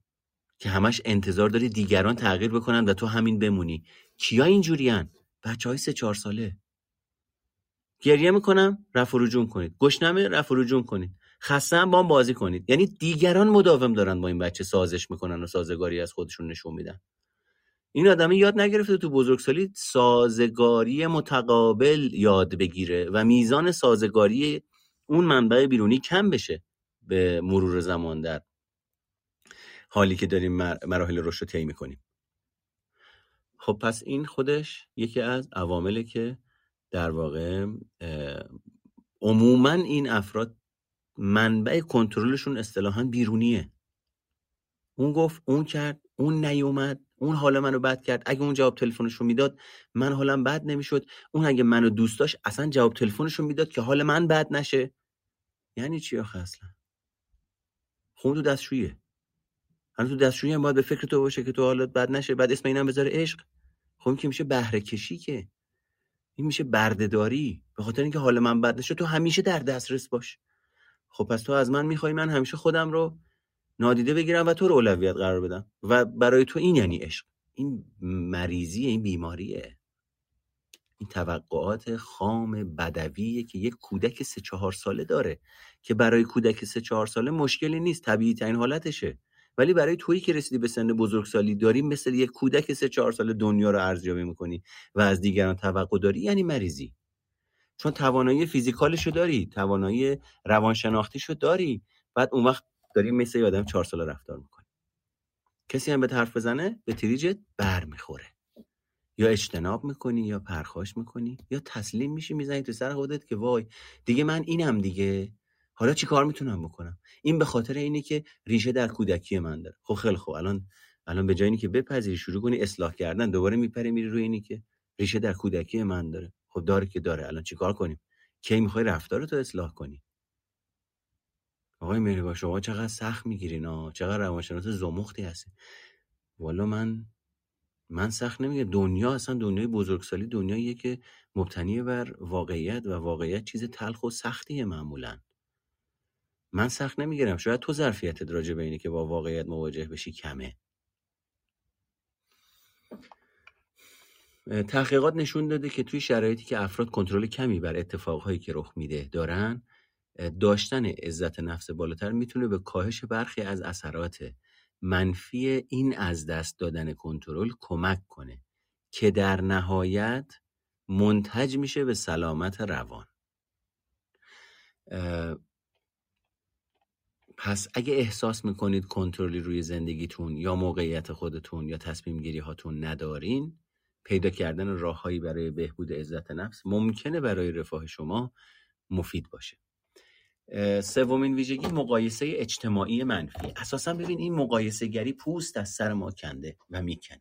که همش انتظار داری دیگران تغییر بکنن و تو همین بمونی. کیا اینجورین بچه های سه چهار ساله. گریه می‌کنم رفع رجوع کنید. گشنمه رفع رجوع کنید. خستم با هم بازی کنید. یعنی دیگران مداوم دارن با این بچه سازش می‌کنن و سازگاری از خودشون نشون میدن. این آدمی یاد نگرفته تو بزرگسالی سازگاری متقابل یاد بگیره و میزان سازگاری اون منبع بیرونی کم بشه به مرور زمان در حالی که داریم مراحل رشد رو طی می‌کنیم. خب پس این خودش یکی از عواملی که در واقع عموما این افراد منبع کنترلشون اصطلاحا بیرونیه. اون گفت اون کرد اون نیومد اون حال منو بد کرد. اگه اون جواب تلفنش رو می‌داد من حالم بد نمی‌شد. اون اگه منو دوست داشت اصلا جواب تلفنش رو می‌داد که حال من بد نشه. یعنی چی آخه اصلا؟ خون تو دستشویه هنوز تو دستشویی هم باید به فکر تو باشه که تو حالت بد نشه. بعد اسم اینم بذاره عشق. خب که میشه بهره کشی که. این میشه بردهداری. به خاطر اینکه حال من بد نشه تو همیشه در دسترس باش. خب پس تو از من می‌خوای من همیشه خودم رو نادیده بگیرم و تو رو اولویت قرار بدم. و برای تو این یعنی عشق. این مریضی این بیماریه. این توقعات خام بدویه که یک کودک سه چهار ساله داره. که برای کودک سه چهار ساله مشکلی نیست طبیعی ترین حالتشه. ولی برای تویی که رسیدی به سن بزرگسالی داری مثل یک کودک سه چهار ساله دنیا رو ارزیابی می‌کنی و از دیگران توقع داری یعنی مریضی. چون توانایی فیزیکالشو داری توانایی روانشناختیشو داری بعد اون وقت داری مثل یه آدم چهار ساله رفتار می‌کنی. کسی هم به حرف بزنه به تریجت بر می‌خوره. یا اجتناب می‌کنی یا پرخاش می‌کنی یا تسلیم میشی می‌زنی تو سر خودت که وای دیگه من اینم دیگه. حالا چی کار می‌تونم بکنم؟ این به خاطر اینه که ریشه در کودکی من داره. خب خیلی خوب. الان الان به جایی که بپذیری شروع کنی اصلاح کردن دوباره میپری میری روی اینی که ریشه در کودکی من داره. خب داره که داره. الان چیکار کنیم؟ کی می‌خوای رفتار تو اصلاح کنی؟ آقای مهربان شما چقدر سخت می‌گیرین ها چقدر روانشناس زمختی هستین. والا من من سخت نمیگه دنیا اصلا دنیای بزرگسالی دنیاییه که مبتنی بر واقعیت و واقعیت چیز تلخ و سختیه معمولا. من سخت نمی‌گیرم. شاید تو ظرفیتت راجع به اینه که با واقعیت مواجه بشی کمه. تحقیقات نشون داده که توی شرایطی که افراد کنترل کمی بر اتفاقهایی که رخ میده دارن داشتن عزت نفس بالاتر می‌تونه به کاهش برخی از اثرات منفی این از دست دادن کنترل کمک کنه که در نهایت منتج میشه به سلامت روان. پس اگه احساس می‌کنید کنترلی روی زندگیتون یا موقعیت خودتون یا تصمیم گیری هاتون ندارین پیدا کردن راههایی برای بهبود عزت نفس ممکنه برای رفاه شما مفید باشه. سومین ویژگی مقایسه اجتماعی منفی. اساسا ببین این مقایسه گری پوست از سر ما کنده و می‌کنه.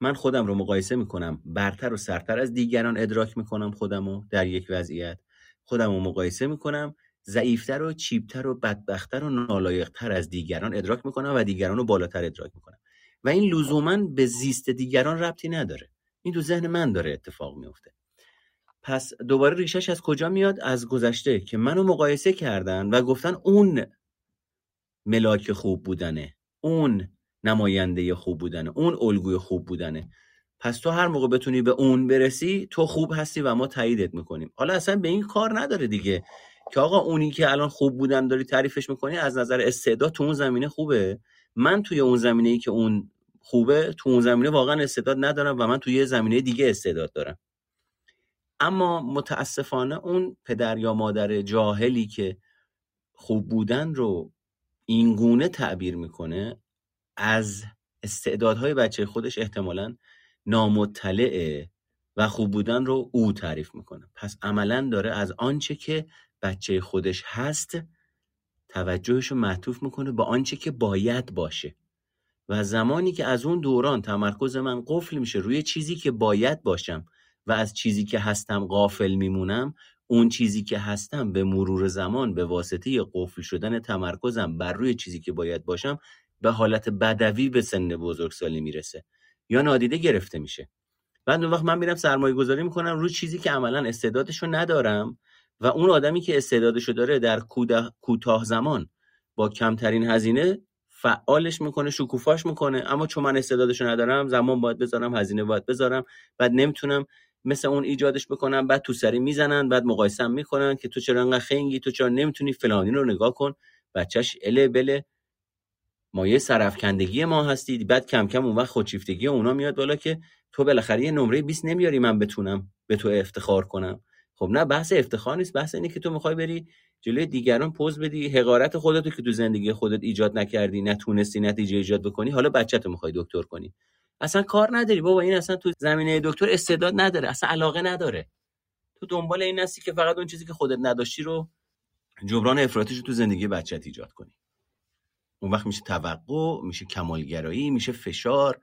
من خودم رو مقایسه می‌کنم برتر و سرتر از دیگران ادراک می‌کنم خودم رو در یک وضعیت. خودم رو مقایسه می‌کنم ضعیفتر و چیپتر و بدبختتر و نالایقتر از دیگران ادراک می‌کنم و دیگران رو بالاتر ادراک می‌کنم. و این لزوما به زیست دیگران ربطی نداره. این تو ذهن من داره اتفاق میفته پس دوباره ریشش از کجا میاد؟ از گذشته که منو مقایسه کردن و گفتن اون ملاک خوب بودنه. اون نماینده خوب بودنه. اون الگوی خوب بودنه. پس تو هر موقع بتونی به اون برسی تو خوب هستی و ما تاییدت می‌کنیم. حالا اصلا به این کار نداره دیگه. که آقا اونی که الان خوب بودن داری تعریفش می‌کنی از نظر استعداد تو اون زمینه خوبه. من توی اون زمینه ای که اون خوبه تو اون زمینه واقعا استعداد ندارم و من توی زمینه دیگه استعداد دارم. اما متاسفانه اون پدر یا مادر جاهلی که خوب بودن رو اینگونه تعبیر می‌کنه از استعدادهای بچه خودش احتمالا نامطلعه و خوب بودن رو او تعریف می‌کنه. پس عملا داره از آنچه که بچه خودش هست توجهش رو معطوف می‌کنه به آنچه که باید باشه. و زمانی که از اون دوران تمرکز من قفل میشه روی چیزی که باید باشم و از چیزی که هستم قافل میمونم اون چیزی که هستم به مرور زمان به واسطه قفل شدن تمرکزم بر روی چیزی که باید باشم به حالت بدوی به سن بزرگسالی می‌رسه یا نادیده گرفته میشه. بعد اون وقت من میرم سرمایه گذاری می‌کنم روی چیزی که عملا استعدادشو ندارم و اون آدمی که استعدادشو داره در کوتاه زمان با کمترین هزینه فعالش می‌کنه شکوفاش می‌کنه. اما چون من استعدادشو ندارم زمان باید بذارم هزینه باید بذارم. بعد نمی‌تونم مثل اون ایجادش بکنم. بعد تو سری می‌زنن بعد مقایسه می‌کنن که تو چرا انقدر خنگی تو چرا نمی‌تونی فلانی رو نگاه کن. بچهش اله بله. مایه سرفکندگی ما هستی بعد کم کم اون وقت خودشیفتگی اونا میاد بالا که تو بالاخره یه نمره 20 نمیاری من بتونم به تو افتخار کنم. خب نه بحث افتخار نیست بحث اینه که تو می‌خوای بری جلوی دیگران پوز بدی حقارت خودتو که تو زندگی خودت ایجاد نکردی نتونستی نتیجه ایجاد بکنی حالا بچه‌تو می‌خوای دکتر کنی. اصلا کار نداری بابا این اصلا تو زمینه دکتر استعداد نداره اصلا علاقه نداره. تو دنبال این هستی که فقط اون چیزی که خودت نداشتی رو جبران افراطیش رو تو زندگی بچت ایجاد کنی. اون وقت میشه توقع میشه کمالگرایی میشه فشار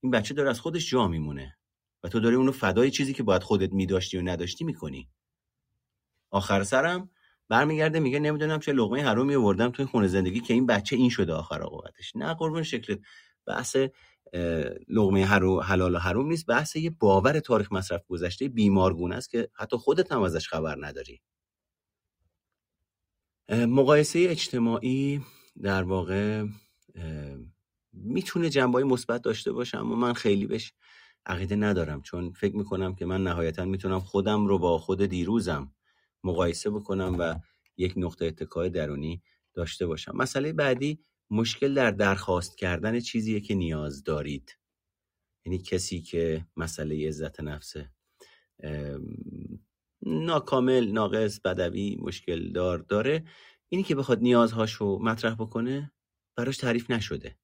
این بچه داره از خودش جا میمونه. و تو داری اونو فدای چیزی که باید خودت میداشتی و نداشتی می‌کنی. آخر سرم برمیگرده میگه نمی‌دونم چه لقمه حرومی آوردم توی خونه زندگی که این بچه این شده آخر عاقبتش. نه قربون شکلت. بحث لقمه حلال و حروم نیست. بحث یه باور تاریخ مصرف گذشته بیمارگونه است که حتی خودت هم ازش خبر نداری. مقایسه اجتماعی در واقع می‌تونه جنبه مثبت داشته باشه اما من خیلی بهش عقیده ندارم چون فکر می‌کنم که من نهایتا می‌تونم خودم رو با خود دیروزم مقایسه بکنم و یک نقطه اتکای درونی داشته باشم. مسئله بعدی مشکل در درخواست کردن چیزیه که نیاز دارید. یعنی کسی که مسئله عزت نفسه ناکامل ناقص بدوی مشکل دار داره اینی که بخواد نیازهاشو مطرح بکنه براش تعریف نشده.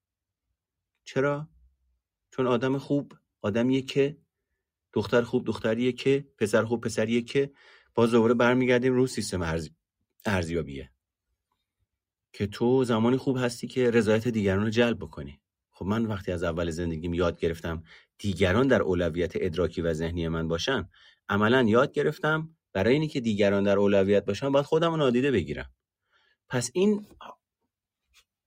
چرا؟ چون آدم خوب آدمیه که دختر خوب دختریه که پسر خوب پسریه که باز دوباره برمیگردیم رو سیستم ارزیابیه که تو زمانی خوب هستی که رضایت دیگران رو جلب بکنی. خب من وقتی از اول زندگیم یاد گرفتم دیگران در اولویت ادراکی و ذهنی من باشن عملا یاد گرفتم برای اینی که دیگران در اولویت باشن باید خودم نادیده بگیرم. پس این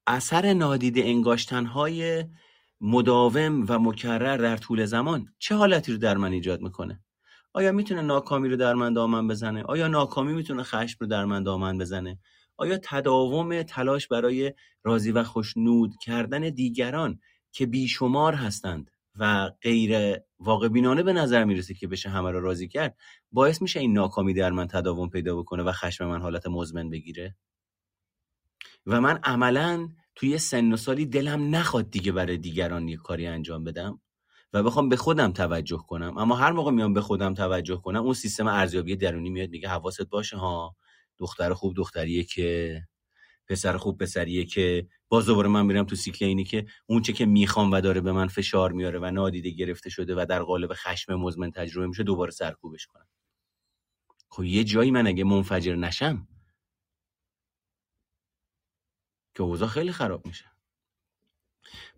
اثر نادیده انگاشتن های مداوم و مکرر در طول زمان چه حالتی رو در من ایجاد می‌کنه؟ آیا می‌تونه ناکامی رو در من دامن بزنه؟ آیا ناکامی می‌تونه خشم رو در من دامن بزنه؟ آیا تداوم تلاش برای راضی و خوشنود کردن دیگران که بیشمار هستند و غیر واقع بینانه به نظر می‌رسه که بشه همه را راضی کرد باعث میشه این ناکامی در من تداوم پیدا بکنه و خشم من حالت مزمن بگیره؟ و من عملا توی سن و سالی دلم نخواد دیگه برای دیگران یه کاری انجام بدم و بخوام به خودم توجه کنم. اما هر موقع میام به خودم توجه کنم اون سیستم ارزیابی درونی میاد میگه حواست باشه ها دختر خوب دختریه که پسر خوب پسریه که. باز دوباره من میرم تو سیکل اینی که اون چه که می‌خوام و داره به من فشار میاره و نادیده گرفته شده و در قالب خشم مزمن تجربه میشه دوباره سرکوبش کنم. خب یه جایی من اگه منفجر نشم که اوضاع خیلی خراب میشه.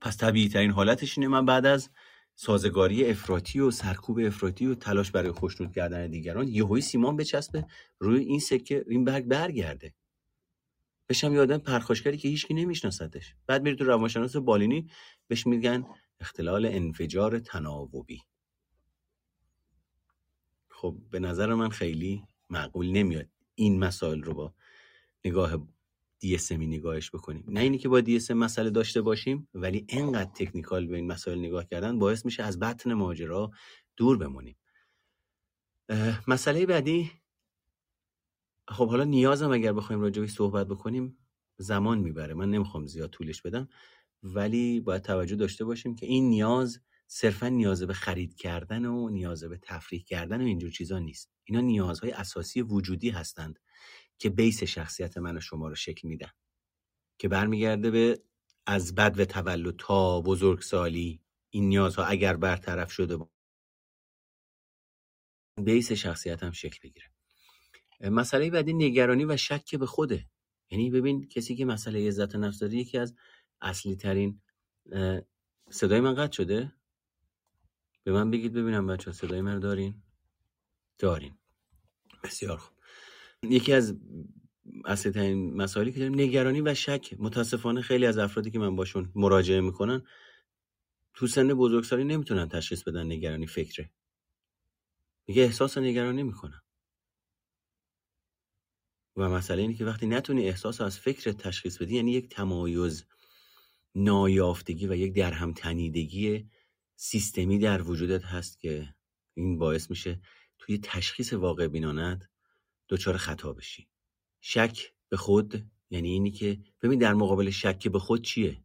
پس طبیعی ترین حالتش اینه من بعد از سازگاری افراطی و سرکوب افراطی و تلاش برای خوشنود کردن دیگران یهویی سیمان بچسبه روی این سکه این برگ برگرده. بشم یادم پرخاشگری که هیچکی نمیشناستش بعد میره تو روانشناس بالینی بهش میگن اختلال انفجار تناوبی. خب به نظر من خیلی معقول نمیاد این مسائل رو با نگاه DSM نگاهش بکنیم. نه اینی که با DSM مسئله داشته باشیم ولی انقدر تکنیکال به این مسائل نگاه کردن باعث میشه از بطن ماجرا دور بمونیم. مسئله بعدی خب حالا نیازم اگر بخوایم راجبش صحبت بکنیم زمان می‌بره. من نمی‌خوام زیاد طولش بدم ولی باید توجه داشته باشیم که این نیاز صرفا نیاز به خرید کردن و نیاز به تفریح کردن و اینجور چیزا نیست. اینا نیازهای اساسی وجودی هستند. که بیس شخصیت من و شما رو شکل میدن. که برمیگرده به از بد و تولد تا بزرگسالی این نیازها اگر برطرف شده بیس شخصیتم شکل بگیره. مسئله بعدی نگرانی و شک به خوده. یعنی ببین کسی که مسئله عزت نفس داره یکی از اصلی ترین صدای من قطع شده؟ به من بگید ببینم بچه صدای من دارین؟ دارین. بسیار خوب. یکی از اصلی ترین مسائلی که داریم نگرانی و شک. متاسفانه خیلی از افرادی که من باشون مراجعه می‌کنن تو سن بزرگسالی نمی‌تونن تشخیص بدن نگرانی فکره. میگه احساس نگرانی می‌کنم. و مسئله اینه که وقتی نتونی احساس از فکر تشخیص بدی یعنی یک تمایز نایافتگی و یک درهم تنیدگی سیستمی در وجودت هست که این باعث میشه توی تشخیص واقع بینانت دچار خطا بشی. شک به خود یعنی اینی که ببین در مقابل شک به خود چیه؟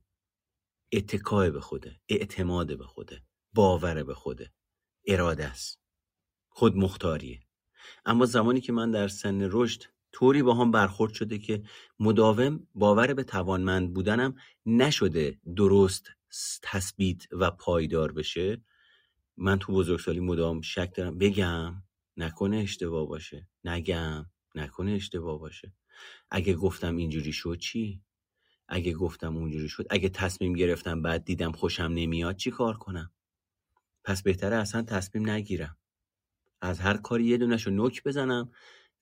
اتکای به خوده اعتماد به خوده باور به خوده اراده است. خود مختاریه. اما زمانی که من در سن رشد طوری با هم برخورد شده که مداوم باور به توانمند بودنم نشده درست تثبیت و پایدار بشه من تو بزرگسالی مدام شک دارم. بگم؟ نکنه اشتباه باشه. نگم نکنه اشتباه باشه. اگه گفتم اینجوری شد چی؟ اگه گفتم اونجوری شد اگه تصمیم گرفتم بعد دیدم خوشم نمیاد چی کار کنم؟ پس بهتره اصلا تصمیم نگیرم. از هر کاری یه دونش رو نک بزنم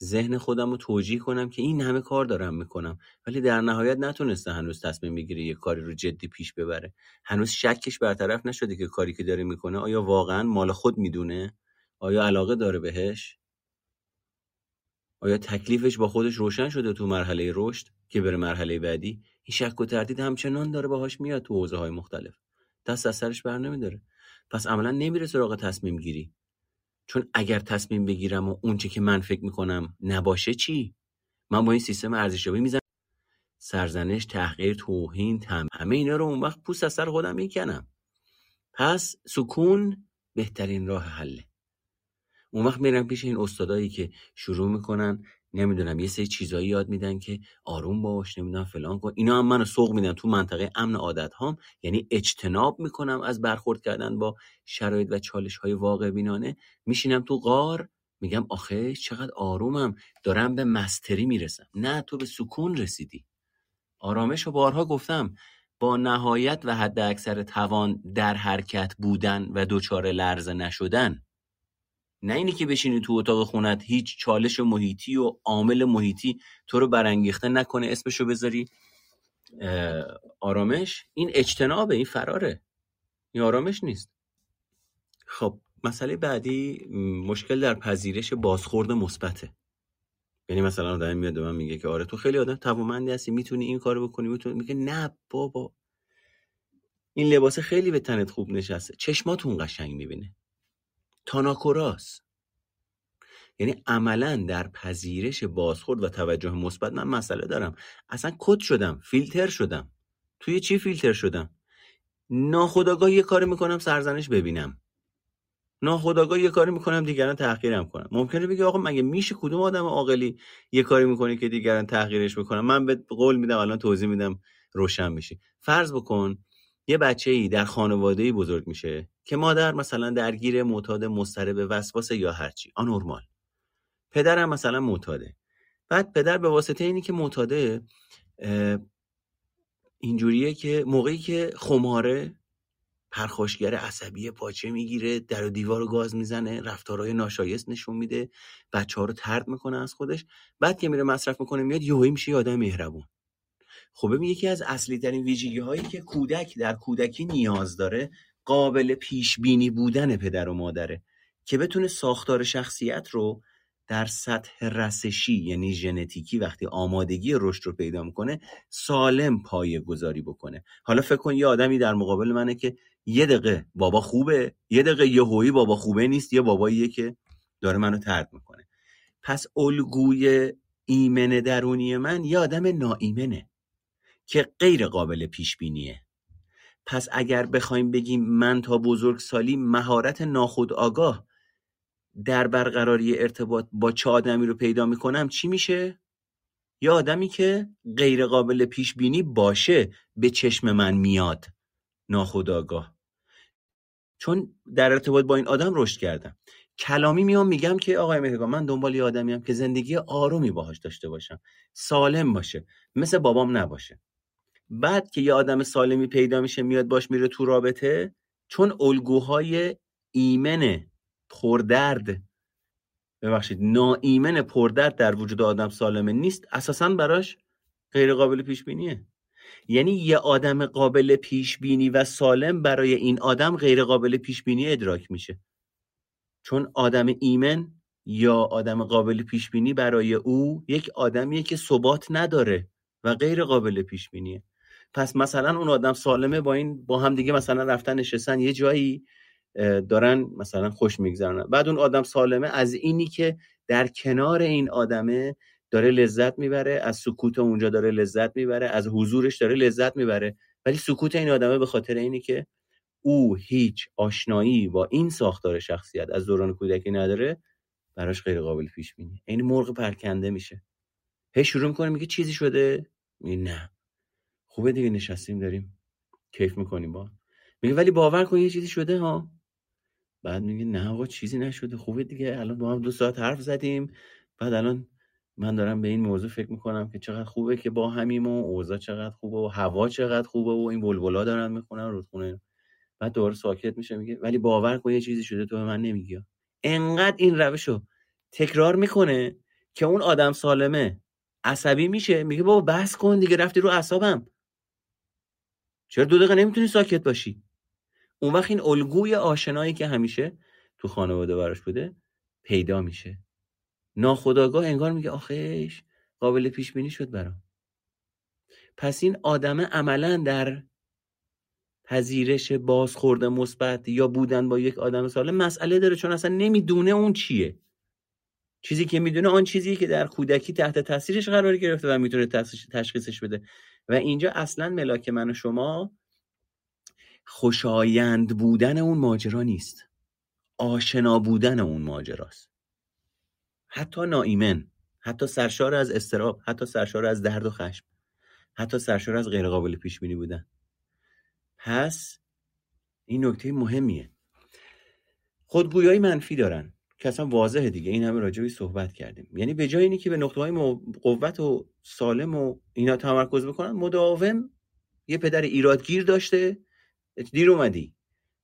ذهن خودم رو توجیه کنم که این همه کار دارم می‌کنم. ولی در نهایت نتونسته هنوز تصمیم بگیره یه کاری رو جدی پیش ببره. هنوز شکش برطرف نشده که کاری که داره می‌کنه آیا واقعا مال خود می‌دونه؟ آیا علاقه داره بهش؟ آیا تکلیفش با خودش روشن شده تو مرحله رشد که بره مرحله بعدی؟ این شک و تردید همچنان داره باهاش میاد تو حوزه مختلف. دست از سرش بر نمیداره. پس عملا نمیره سراغ تصمیم گیری. چون اگر تصمیم بگیرم و اونچه که من فکر می‌کنم نباشه چی؟ من با این سیستم ارزشیابی می‌زنم. سرزنش تحقیر توهین تم همه اینا رو اون وقت پوست از سر خودم می‌کنم. پس سکون بهترین راه حله. اون وقت میرم پیش این استادایی که شروع می‌کنن نمی‌دونم یه سری چیزایی یاد میدن که آروم باش نمی‌دونم فلان کن. اینا هم منو سوق میدن تو منطقه امن عادت هام یعنی اجتناب می‌کنم از برخورد کردن با شرایط و چالش های واقع بینانه میشینم تو غار میگم آخه چقدر آرومم. دارم به مستری می‌رسم. نه تو به سکون رسیدی. آرامش رو بارها گفتم. با نهایت و حد اکثر توان در حرکت بودن و دچار لرزه نشدن نه اینی که بشینی تو اتاق خونت هیچ چالش محیطی و عامل محیطی تو رو برانگیخته نکنه اسمشو بذاری. آرامش. این اجتنابه این فراره. این آرامش نیست. خب مسئله بعدی مشکل در پذیرش بازخورد مثبته. یعنی مثلا آدم میاد به من میگه که آره تو خیلی آدم توانمندی هستی می‌تونی این کارو بکنی می‌تونی میگه نه بابا. این لباس خیلی به تنت خوب نشسته. چشماتون قشنگ می‌بینه. تاناکوراس. یعنی عملا در پذیرش بازخورد و توجه مثبت من مسئله دارم. اصلا کد شدم فیلتر شدم. توی چی فیلتر شدم؟ ناخداگاه یه کاری می‌کنم سرزنش ببینم. ناخداگاه یه کاری می‌کنم دیگران تحقیرم کنم. ممکنه بگی آقا مگه میشه کدوم آدم عاقلی یه کاری می‌کنه که دیگران تحقیرش بکنم من به قول میدم الان توضیح میدم روشن میشه. فرض بکن یه بچه ای در خانواده ای بزرگ میشه که مادر مثلا درگیر معتاد مضطرب وسواس یا هرچی آنورمال پدرم مثلا معتاده. بعد پدر به واسطه اینی که معتاده اینجوریه که موقعی که خماره پرخاشگر عصبی پاچه می‌گیره در و دیوار رو گاز می‌زنه رفتارهای ناشایست نشون میده بچه ها رو ترد می‌کنه از خودش. بعد که میره مصرف می‌کنه میاد یهویی میشه آدم مهربون. خب ببین یکی از اصلی ترین ویژگی هایی که کودک در کودکی نیاز داره قابل پیش بینی بودن پدر و مادره که بتونه ساختار شخصیت رو در سطح رسشی یعنی ژنتیکی وقتی آمادگی رشد رو پیدا می‌کنه سالم پایه گذاری بکنه. حالا فکر کن یه آدمی در مقابل منه که یه دقیقه بابا خوبه یه دقیقه یه هویی بابا خوبه نیست یه باباییه که داره منو ترد می‌کنه. پس الگوی ایمن درونی من یه آدم ناایمنه. که غیر قابل پیش بینیه پس اگر بخوایم بگیم من تا بزرگ سالی مهارت ناخود آگاه در برقراری ارتباط با چه آدمی رو پیدا می‌کنم چی میشه؟ یا آدمی که غیر قابل پیش بینی باشه به چشم من میاد ناخداگاه چون در ارتباط با این آدم رشد کردم. کلامی میام میگم که آقای مهرگان من دنبال یه آدمی هم که زندگی آرومی باهاش داشته باشم. سالم باشه. مثل بابام نباشه. بعد که یه آدم سالمی پیدا میشه میاد باش میره تو رابطه چون الگوهای ایمن پردرد ببخشید ناایمن پردرد در وجود آدم سالمه نیست اساسا براش غیر قابل پیش بینیه یعنی یه آدم قابل پیش بینی و سالم برای این آدم غیر قابل پیش بینی ادراک میشه. چون آدم ایمن یا آدم قابل پیش بینی برای او یک آدمیه که ثبات نداره و غیر قابل پیش بینیه پس مثلا اون آدم سالمه با این با هم دیگه مثلا رفتن نشستن یه جایی دارن مثلا خوش میگذرن بعد اون آدم سالمه از اینی که در کنار این آدمه داره لذت می‌بره از سکوت اونجا داره لذت می‌بره از حضورش داره لذت می‌بره. ولی سکوت این آدمه به خاطر اینی که او هیچ آشنایی با این ساختار شخصیت از دوران کودکی نداره براش غیر قابل پیش بینی. این مرغ پرکنده میشه. هی شروع می‌کنه میگه چیزی شده؟ میگه نه. خوبه دیگه نشستیم داریم. کیف می‌کنیم با. میگه ولی باور کن یه چیزی شده ها. بعد میگه نه آقا چیزی نشده. خوبه دیگه. الان با هم دو ساعت حرف زدیم. بعد الان من دارم به این موضوع فکر می‌کنم که چقدر خوبه که با همیم و اوضاع چقدر خوبه و هوا چقدر خوبه و این بلبلا دارن می‌خونن رودخونه. بعد دوباره ساکت میشه. میگه ولی باور کن یه چیزی شده تو به من نمیگی. انقدر این روش رو تکرار می‌کنه که اون آدم سالمه. عصبی میشه. میگه بابا بحث کن دیگه. رفتی رو اعصابم. چرا دو دقیقه نمی‌تونی ساکت باشی؟ اون وقت این الگوی آشنایی که همیشه تو خانواده براش بوده پیدا میشه. ناخداگاه انگار میگه آخش قابل پیش بینی شد برام. پس این آدمه عملا در پذیرش بازخورده مثبت یا بودن با یک آدم سالم مسئله داره چون اصلا نمی‌دونه اون چیه. چیزی که می‌دونه آن چیزی که در کودکی تحت تاثیرش قرار گرفته و می‌تونه تشخیصش بده. و اینجا اصلا ملاک من و شما خوشایند بودن اون ماجرا نیست. آشنا بودن اون ماجراست. حتی ناایمن حتی سرشار از استراب حتی سرشار از درد و خشم حتی سرشار از غیرقابل پیش بینی بودن. پس این نکته مهمیه. خودگویای منفی دارن. که اصلا واضحه دیگه. این همه راجبی صحبت کردیم. یعنی به جای اینی که به نقطه های قوت و سالم و اینا تمرکز بکنن مداوم یه پدر ایرادگیر داشته. دیر اومدی.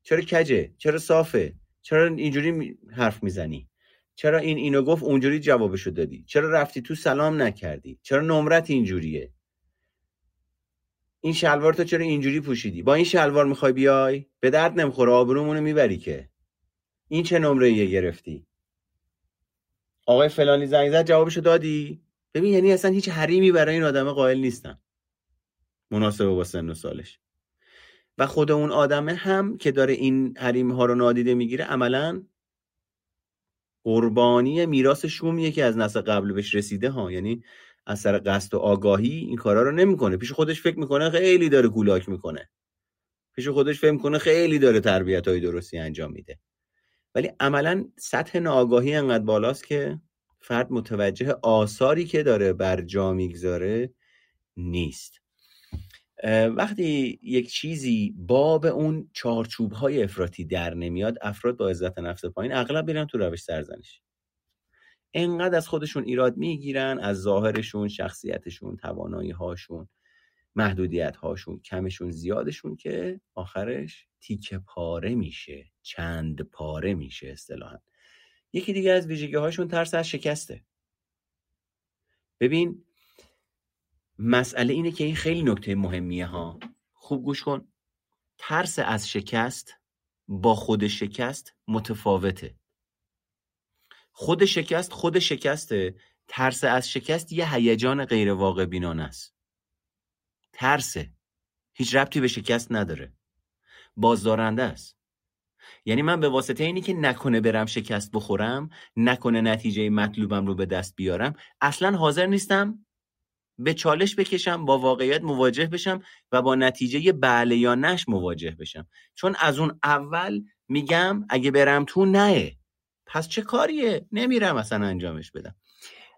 چرا کجه؟ چرا صافه؟ چرا اینجوری حرف می‌زنی؟ چرا این اینو گفت اونجوری جوابشو دادی؟ چرا رفتی تو سلام نکردی؟ چرا نمرت اینجوریه؟ این شلوار تو چرا اینجوری پوشیدی؟ با این شلوار می‌خوای بیای؟ به درد نمی‌خوره آبرومونو می‌بری که. این چه نمره یه گرفتی؟ آقای فلانی زنگ زد جوابشو دادی؟ ببین یعنی اصلا هیچ حریمی برای این آدم قائل نیستن مناسبه با سن و سالش. و خود اون آدمه هم که داره این حریم ها رو نادیده می‌گیره عملا قربانی میراث شومیه که از نسل قبل بهش رسیده ها. یعنی از سر قصد و آگاهی این کارا رو نمی‌کنه. پیش خودش فکر می‌کنه خیلی داره گولاک می‌کنه. پیش خودش فکر می‌کنه خیلی داره تربیت های درستی انجام میده. ولی عملا سطح ناآگاهی انقدر بالاست که فرد متوجه آثاری که داره بر جا می‌گذاره نیست. وقتی یک چیزی باب اون چارچوب های افراطی در نمیاد افراد با عزت نفس پایین اغلب میرن تو روش سرزنش. انقدر از خودشون ایراد می‌گیرن از ظاهرشون شخصیتشون توانایی هاشون محدودیت هاشون کمشون زیادشون که آخرش تیکه پاره میشه. چند پاره میشه اصطلاحا. یکی دیگه از ویژگی هاشون ترس از شکسته. ببین مسئله اینه که این خیلی نکته مهمیه ها. خوب گوش کن. ترس از شکست با خود شکست متفاوته. خود شکست خود شکسته. ترس از شکست یه هیجان غیر واقع بینانه است. ترسه. هیچ ربطی به شکست نداره. بازدارنده است. یعنی من به واسطه اینی که نکنه برم شکست بخورم نکنه نتیجه مطلوبم رو به دست بیارم اصلا حاضر نیستم به چالش بکشم با واقعیت مواجه بشم و با نتیجه بله یا نش مواجه بشم. چون از اون اول میگم اگه برم تو نه. پس چه کاریه؟ نمیرم اصلا انجامش بدم.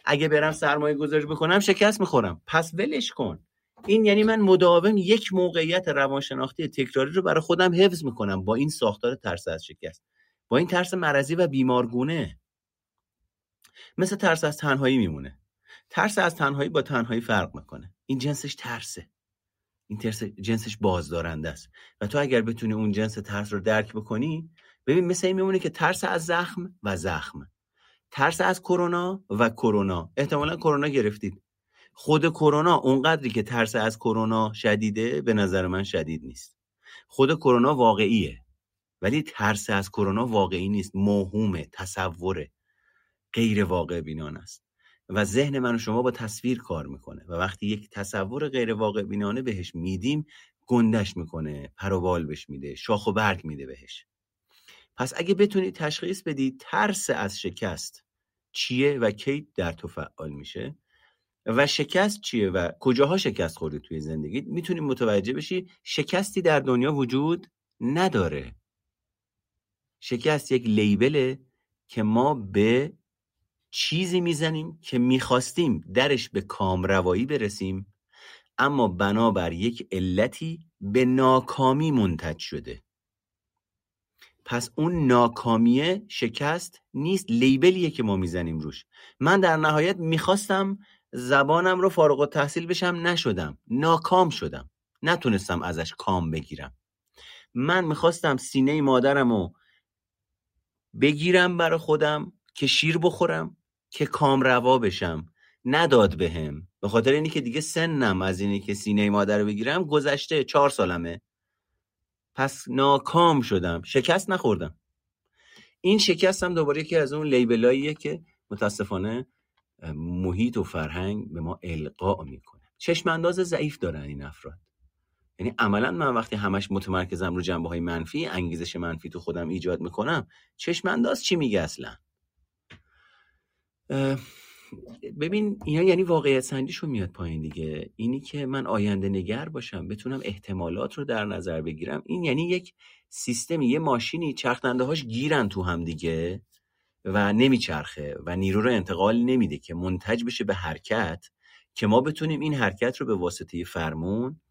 اگه برم سرمایه گذاری بکنم شکست می‌خورم. پس ولش کن. این یعنی من مداوم یک موقعیت روانشناختی تکراری رو برای خودم حفظ می‌کنم با این ساختار ترس از شکست. با این ترس مرضی و بیمارگونه. مثل ترس از تنهایی میمونه. ترس از تنهایی با تنهایی فرق می‌کنه. این جنسش ترسه. این ترس جنسش بازدارنده است. و تو اگر بتونی اون جنس ترس رو درک بکنی ببین مثل این میمونه که ترس از زخم و زخم. ترس از کرونا و کرونا. احتمالا کرونا گرفتید. خود کرونا اونقدری که ترس از کرونا شدیده به نظر من شدید نیست. خود کرونا واقعیه ولی ترس از کرونا واقعی نیست موهومه تصوره. غیر واقع بینان است. و ذهن من و شما با تصویر کار می‌کنه و وقتی یک تصور غیر واقع بینانه بهش میدیم گندش می‌کنه پروبال بهش میده شاخ و برگ میده بهش. پس اگه بتونید تشخیص بدید ترس از شکست چیه و کی در تو فعال میشه؟ و شکست چیه و کجاها شکست خوردی توی زندگی؟ می‌تونی متوجه بشی شکستی در دنیا وجود نداره. شکست یک لیبله که ما به چیزی می‌زنیم که می‌خواستیم درش به کامروایی برسیم اما بنابر یک علتی به ناکامی منتج شده. پس اون ناکامیه شکست نیست لیبلیه که ما می‌زنیم روش. من در نهایت می‌خواستم زبانم رو فارغ و تحصیل بشم نشدم. ناکام شدم. نتونستم ازش کام بگیرم. من می‌خواستم سینه مادرم رو بگیرم برا خودم که شیر بخورم که کام روا بشم. نداد بهم. به خاطر اینی که دیگه سنم از اینی که سینه مادر رو بگیرم گذشته چهار سالمه. پس ناکام شدم. شکست نخوردم. این شکست هم دوباره یکی از اون لیبلاییه که متاسفانه محیط و فرهنگ به ما القا می‌کنه. چشم انداز ضعیف دارن این افراد. یعنی عملا من وقتی همش متمرکزم رو جنبه های منفی انگیزش منفی تو خودم ایجاد می‌کنم چشم انداز چی میگه اصلا؟ ببین اینا یعنی واقعیت سنجیشو میاد پایین دیگه. اینی که من آینده نگر باشم بتونم احتمالات رو در نظر بگیرم این یعنی یک سیستمی یه ماشینی چرخنده هاش گیرن تو هم دیگه. و نمیچرخه و نیرو رو انتقال نمیده که منتج بشه به حرکت که ما بتونیم این حرکت رو به واسطه فرمون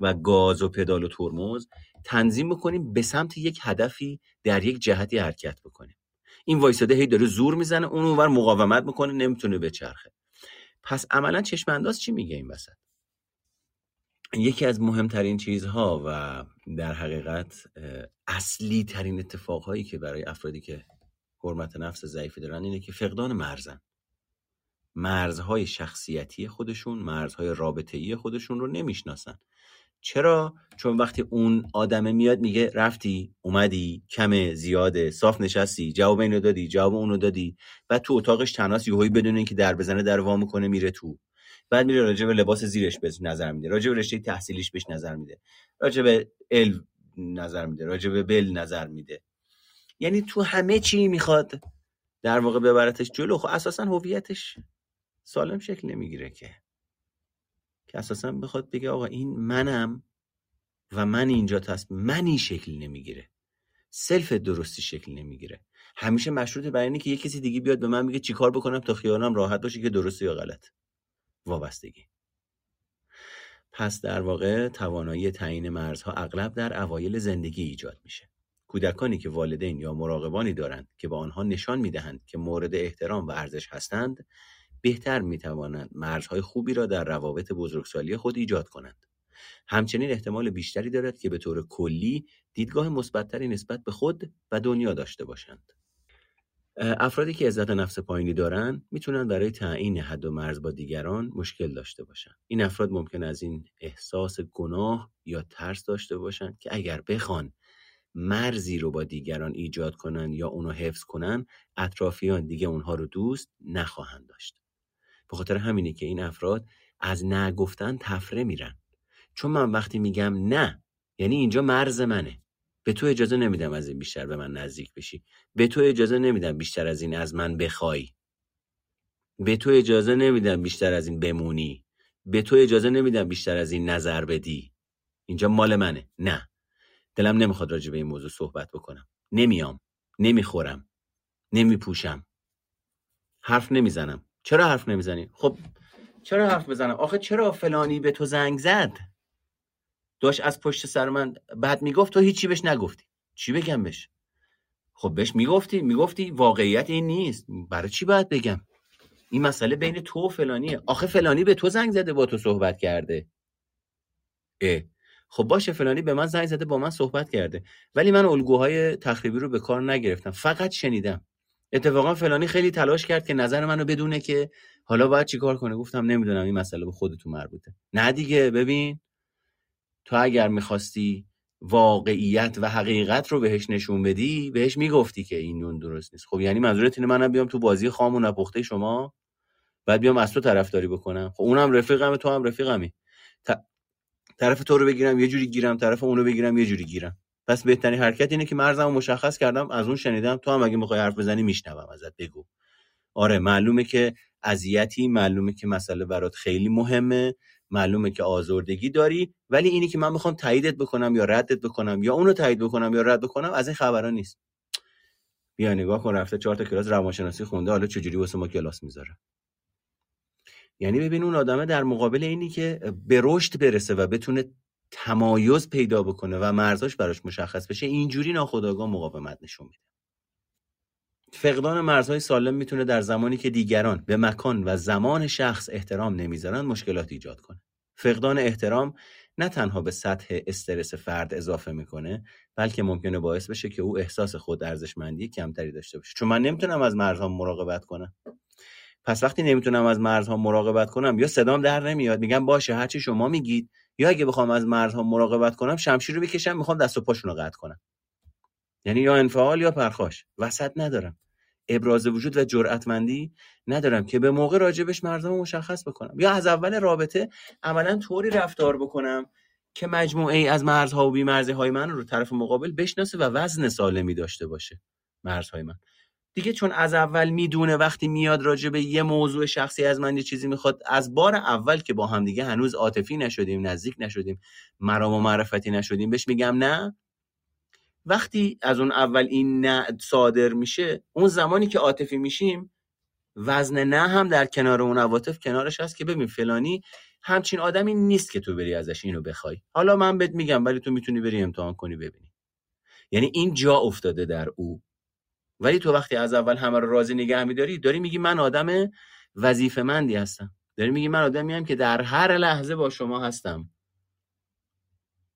و گاز و پدال و ترمز تنظیم بکنیم به سمت یک هدفی در یک جهتی حرکت بکنیم. این وایساده هی داره زور می‌زنه اون اونور مقاومت می‌کنه نمی‌تونه بچرخه. پس عملا چشم انداز چی میگه این وسط؟ یکی از مهمترین چیزها و در حقیقت اصلی ترین اتفاقهایی که برای افرادی که حرمت نفس ضعیفی دارن اینه که فقدان مرزن. مرزهای شخصیتی خودشون مرزهای رابطه خودشون رو نمی‌شناسن. چرا؟ چون وقتی اون آدمه میاد میگه رفتی اومدی کمه زیاده صاف نشستی جواب اینو دادی جواب اونو دادی. بعد تو اتاقش تناس یهویی بدون اینکه در بزنه در وا می‌کنه میره تو. بعد میره راجع به لباس زیرش به نظر میده. راجع به رشته تحصیلیش بهش نظر میده. راجع به ال نظر میده. راجع به بل نظر میده. یعنی تو همه چی می‌خواد در واقع ببرتش جلو. خب اساسا هویتش سالم شکل نمی‌گیره که. که اساسا بخواد بگه آقا این منم و من اینجا تصمیم من این شکل نمی‌گیره. سلف درستی شکل نمی‌گیره. همیشه مشروط بر اینه که یه کسی دیگه بیاد به من میگه چیکار بکنم تا خیالم راحت باشه که درسته یا غلط. وابستگی. پس در واقع توانایی تعیین مرزها اغلب در اوایل زندگی ایجاد میشه. کودکانی که والدین یا مراقبانی دارند که با آنها نشان می‌دهند که مورد احترام و ارزش هستند بهتر می‌توانند مرزهای خوبی را در روابط بزرگسالی خود ایجاد کنند. همچنین احتمال بیشتری دارد که به طور کلی دیدگاه مثبتتری نسبت به خود و دنیا داشته باشند. افرادی که عزت نفس پایینی دارند می‌تونن برای تعیین حد و مرز با دیگران مشکل داشته باشند. این افراد ممکن از این احساس گناه یا ترس داشته باشند که اگر بخوان مرزی رو با دیگران ایجاد کنن یا اونو حفظ کنن اطرافیان دیگه اونها رو دوست نخواهند داشت. به خاطر همینه که این افراد از نگفتن تفره میرن. چون من وقتی میگم نه یعنی اینجا مرز منه. به تو اجازه نمیدم از این بیشتر به من نزدیک بشی. به تو اجازه نمیدم بیشتر از این از من بخوای. به تو اجازه نمیدم بیشتر از این بمونی. به تو اجازه نمیدم بیشتر از این نظر بدی. اینجا مال منه. نه. دلم نمی‌خواد راجع به این موضوع صحبت بکنم. نمیام نمی‌خورم نمیپوشم. حرف نمی‌زنم. چرا حرف نمی‌زنی؟ خب چرا حرف بزنم؟ آخه چرا فلانی به تو زنگ زد؟ داشت از پشت سر من بعد می‌گفت تو هیچی بهش نگفتی. چی بگم بهش؟ خب بهش می‌گفتی می‌گفتی واقعیت این نیست. برای چی باید بگم؟ این مسئله بین تو و فلانیه. آخه فلانی به تو زنگ زده با تو صحبت کرده. اه. خب باشه فلانی به من زنگ زده با من صحبت کرده. ولی من الگوهای تخریبی رو به کار نگرفتم. فقط شنیدم. اتفاقا فلانی خیلی تلاش کرد که نظر منو بدونه که حالا باید چیکار کنه. گفتم نمی‌دونم این مسئله به خودتون مربوطه. نه دیگه ببین. تو اگر می‌خواستی واقعیت و حقیقت رو بهش نشون بدی بهش می‌گفتی که این نون درست نیست. خب یعنی منظورت اینه منم بیام تو بازی خام و نپخته شما بعد بیام از تو طرفداری بکنم. خب اونم رفیقمه تو هم رفیقمی. طرف تو رو بگیرم یه جوری گیرم طرف اونو بگیرم یه جوری گیرم. پس بهترین حرکت اینه که مرزمو مشخص کردم از اون شنیدم تو هم اگه می‌خوای حرف بزنی میشنوم ازت بگو. آره معلومه که اذیتی معلومه که مسئله برات خیلی مهمه معلومه که آزردگی داری ولی اینی که من می‌خوام تاییدت بکنم یا ردت بکنم یا اونو تایید بکنم یا رد بکنم از این خبرا نیست. بیا نگاه کن رفته چهار تا کلاس روانشناسی خونده حالا چجوری واسه ما کلاس می‌ذاره؟ یعنی ببین اون آدمه در مقابل اینی که به رشد برسه و بتونه تمایز پیدا بکنه و مرزاش براش مشخص بشه اینجوری ناخودآگاه مقاومت نشون میده. فقدان مرزهای سالم می‌تونه در زمانی که دیگران به مکان و زمان شخص احترام نمی‌ذارن مشکلات ایجاد کنه. فقدان احترام نه تنها به سطح استرس فرد اضافه می‌کنه بلکه ممکنه باعث بشه که او احساس خود ارزشمندی کمتری داشته باشه. چون من نمی‌تونم از مرزها مراقبت کنم. پس وقتی نمی‌تونم از مرزها مراقبت کنم یا صدام در نمیاد میگم باشه هرچی شما میگید یا اگه بخوام از مرزها مراقبت کنم شمشیر رو بکشم می‌خوام دست و پاشون رو قطع کنم. یعنی یا انفعال یا پرخاش. وسط ندارم. ابراز وجود و جرأتمندی ندارم که به موقع راجبش مرزم مشخص بکنم. یا از اول رابطه عملا طوری رفتار بکنم که مجموعه ای از مرزها و بیمرزی های من رو طرف مقابل بشناسه و وزن سالمی داشته باشه. مرزهای من. دیگه چون از اول می‌دونه وقتی میاد راجع به یه موضوع شخصی از من یه چیزی می‌خواد از بار اول که با هم دیگه هنوز عاطفی نشدیم نزدیک نشدیم مرام و معرفتی نشدیم بهش میگم نه. وقتی از اون اول این نه صادر میشه اون زمانی که عاطفی میشیم وزن نه هم در کنار اون عواطف کنارش هست که ببین فلانی همچین آدمی نیست که تو بری ازش اینو بخوای. حالا من بهت میگم ولی تو می‌تونی بری امتحان کنی ببینی. یعنی این جا افتاده در او. ولی تو وقتی از اول همه رو راضی نگه میداری داری میگی من آدم وظیفه مندی هستم. داری میگی من آدمی هم که در هر لحظه با شما هستم.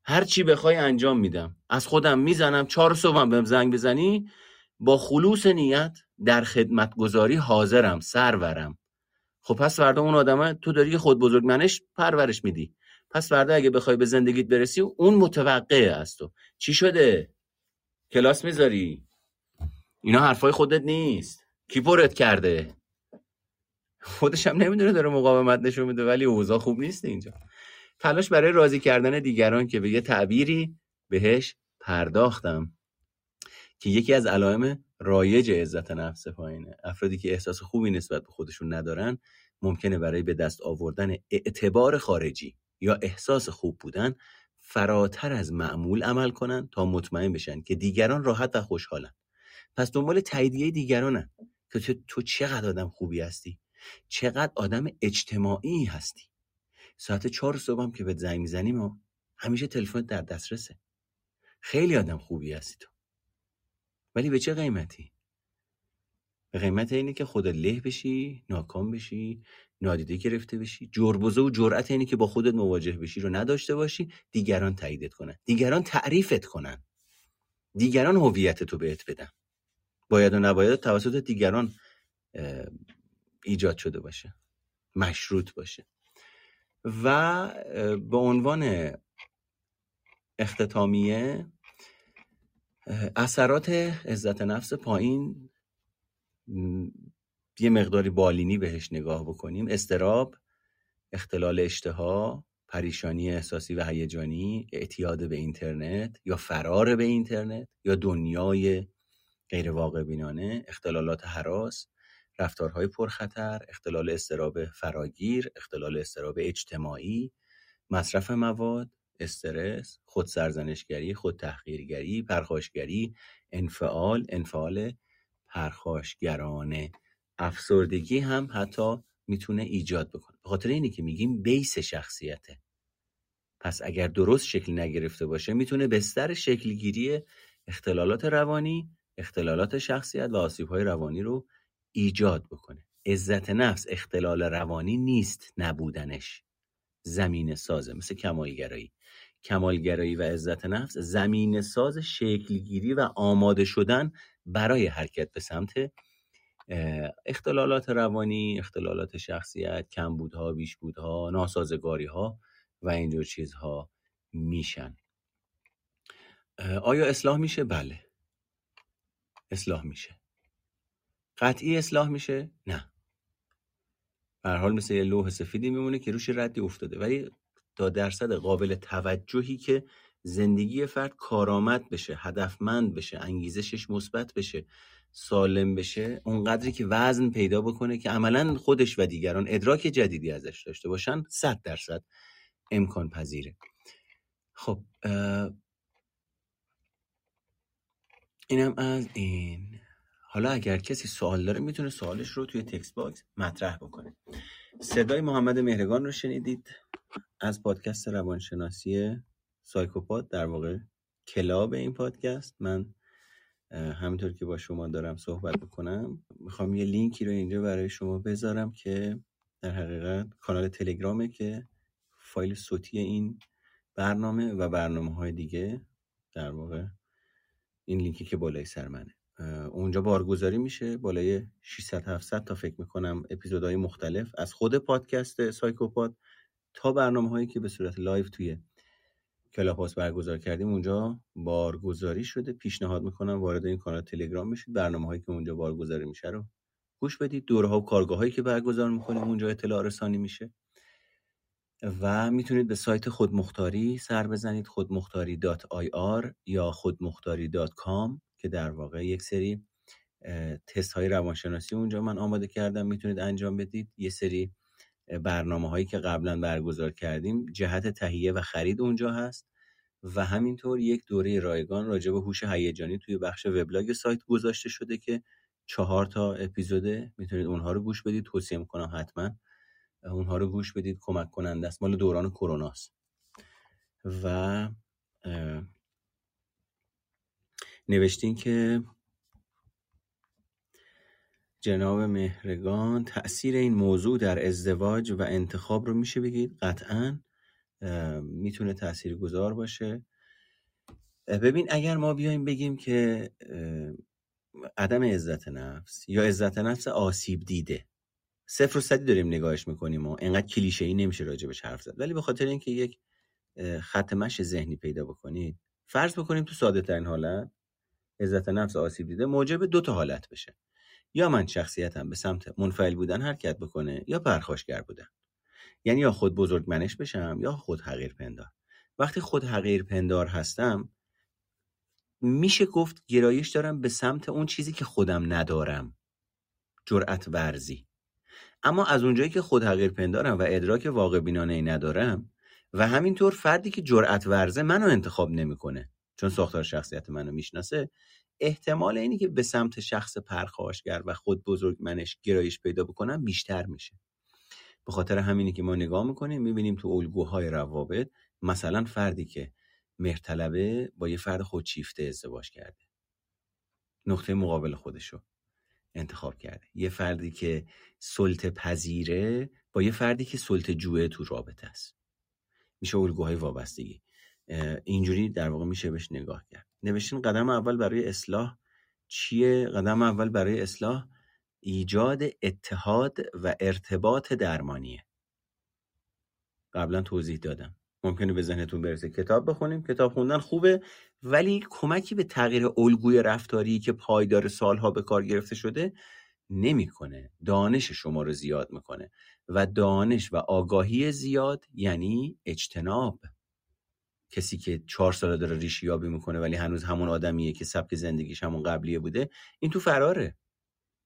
هر چی بخوای انجام میدم. از خودم می‌زنم چهار صبحم بهم زنگ بزنی با خلوص نیت در خدمت گذاری حاضرم سرورم. خب پس فردا اون آدمه تو داری خود بزرگ منش پرورش میدی. پس فردا اگه بخوای به زندگیت برسی اون متوقعه از تو. چی شده؟ کلاس می‌ذاری؟ اینا حرفای خودت نیست. کی پرت کرده؟ خودش هم نمی‌دونه داره مقاومت نشون میده ولی اوضاع خوب نیست اینجا. تلاش برای راضی کردن دیگران که به یه تعبیری بهش پرداختم. که یکی از علائم رایج عزت نفس پایینه. افرادی که احساس خوبی نسبت به خودشون ندارن ممکنه برای به دست آوردن اعتبار خارجی یا احساس خوب بودن فراتر از معمول عمل کنن تا مطمئن بشن که دیگران راحت و خوشحالن. پس دنبال تاییدیه دیگرانن که تو, چقدر آدم خوبی هستی؟ چقدر آدم اجتماعی هستی؟ ساعت چهار صبح هم که به زنگ می‌زنیم و همیشه تلفن در دسترسه. خیلی آدم خوبی هستی تو. ولی به چه قیمتی؟ به قیمت اینه که خودت له بشی ناکام بشی نادیده گرفته بشی. جربزه و جرأت اینه که با خودت مواجه بشی رو نداشته باشی دیگران تاییدت کنن. دیگران تعریفت کنن. دیگران هویت تو بهت بدن. باید و نباید توسط دیگران ایجاد شده باشه مشروط باشه. و به عنوان اختتامیه اثرات عزت نفس پایین یه مقداری بالینی بهش نگاه بکنیم. استراب اختلال اشتها پریشانی احساسی و هیجانی اعتیاد به اینترنت یا فرار به اینترنت یا دنیای غیر واقع بینانه اختلالات حراس رفتارهای پرخطر اختلال استراب فراگیر اختلال استراب اجتماعی مصرف مواد استرس خود سرزنشگری خود تحقیرگری پرخاشگری انفعال انفعال پرخاشگرانه. افسردگی هم حتی می‌تونه ایجاد بکنه. به خاطر اینه که میگیم بیس شخصیته. پس اگر درست شکل نگرفته باشه می‌تونه بستر شکلگیری اختلالات روانی اختلالات شخصیت و آسیب های روانی رو ایجاد بکنه. عزت نفس اختلال روانی نیست نبودنش. زمین سازه مثل کمالگرایی. کمالگرایی و عزت نفس زمین ساز شکلگیری و آماده شدن برای حرکت به سمت اختلالات روانی اختلالات شخصیت کمبودها بیشبودها ناسازگاری ها و اینجور چیزها میشن. آیا اصلاح میشه؟ بله. اصلاح میشه. قطعی اصلاح میشه؟ نه. به حال مثل یه لوح سفیدی میمونه که روش ردی افتاده. ولی تا درصد قابل توجهی که زندگی فرد کارآمد بشه هدفمند بشه انگیزشش مثبت بشه سالم بشه اونقدری که وزن پیدا بکنه که عملا خودش و دیگران ادراک جدیدی ازش داشته باشن صد درصد امکان پذیره خب اینم از این. حالا اگر کسی سوال داره می‌تونه سوالش رو توی text box مطرح بکنه. صدای محمد مهرگان رو شنیدید. از پادکست روانشناسی سایکوپاد در واقع club این پادکست. من همینطور که با شما دارم صحبت بکنم می‌خوام یه لینکی رو اینجا برای شما بذارم که در حقیقت کانال تلگرامه که فایل صوتی این برنامه و برنامه های دیگه در واقع این لینکی که بالای سر منه. اونجا بارگذاری میشه بالای 600 700 تا فکر می‌کنم اپیزودهای مختلف از خود پادکست سایکوپاد تا برنامه هایی که به صورت live توی Clubhouse برگزار کردیم اونجا بارگذاری شده. پیشنهاد می‌کنم وارد این کانال تلگرام بشید. برنامه هایی که اونجا بارگذاری میشه رو گوش بدید. دوره ها و کارگاه هایی که برگزار می‌کنیم اونجا اطلاع رسانی میشه. و می‌تونید به سایت خودمختاری سر بزنید خودمختاری .ir یا خودمختاری .com که در واقع یک سری تست های روانشناسی اونجا من آماده کردم می‌تونید انجام بدید. یه سری برنامه هایی که قبلا برگزار کردیم جهت تهیه و خرید اونجا هست و همینطور یک دوره رایگان راجع به هوش هیجانی توی بخش وبلاگ سایت گذاشته شده که چهار تا اپیزوده می‌تونید اونها رو گوش بدید. توصیه می‌کنم حتما اونها رو گوش بدید کمک کننده است. مال دوران کروناست. و نوشتین که جناب مهرگان تاثیر این موضوع در ازدواج و انتخاب رو میشه بگید؟ قطعا می‌تونه تأثیر گذار باشه ببین اگر ما بیایم بگیم که عدم عزت نفس یا عزت نفس آسیب دیده صفر و صدی داریم نگاهش می‌کنیم و انقدر کلیشه ای نمیشه راجبش حرف زد. ولی به خاطر اینکه یک خط مش ذهنی پیدا بکنید فرض بکنیم تو ساده ترین حالت عزت نفس آسیب دیده موجب دو تا حالت بشه. یا من شخصیتم به سمت منفعل بودن حرکت بکنه یا پرخاشگر بودن. یعنی یا خود بزرگ منش بشم یا خود حقیر پندار. وقتی خود حقیر پندار هستم میشه گفت گرایش دارم به سمت اون چیزی که خودم ندارم. جرأت ورزی. اما از اونجایی که خود حقیر پندارم و ادراک واقع بینانه ای ندارم و همینطور فردی که جرأت ورزه منو انتخاب نمی‌کنه چون ساختار شخصیت منو می‌شناسه احتمال اینی که به سمت شخص پرخاشگر و خود بزرگ منش گرایش پیدا بکنم بیشتر میشه. به خاطر همینی که ما نگاه می‌کنیم می‌بینیم تو الگوهای روابط مثلا فردی که مهرطلبه با یه فرد خودشیفته ازدواج کرده. نقطه مقابل خودشو. انتخاب کرده. یه فردی که سلطه پذیره با یه فردی که سلطه جوه تو رابطه است. میشه الگوهای وابستگی. اینجوری در واقع میشه بهش نگاه کرد. نوشتین قدم اول برای اصلاح چیه؟ قدم اول برای اصلاح ایجاد اتحاد و ارتباط درمانیه. قبلا توضیح دادم. ممکنه به ذهنتون برسه. کتاب بخونیم. کتاب خوندن خوبه. ولی کمکی به تغییر الگوی رفتاری که پایدار سالها به کار گرفته شده نمی‌کنه. دانش شما رو زیاد می‌کنه و دانش و آگاهی زیاد یعنی اجتناب. کسی که چهار ساله داره ریشی یابی می‌کنه ولی هنوز همون آدمیه که سبک زندگیش همون قبلیه بوده این تو فراره.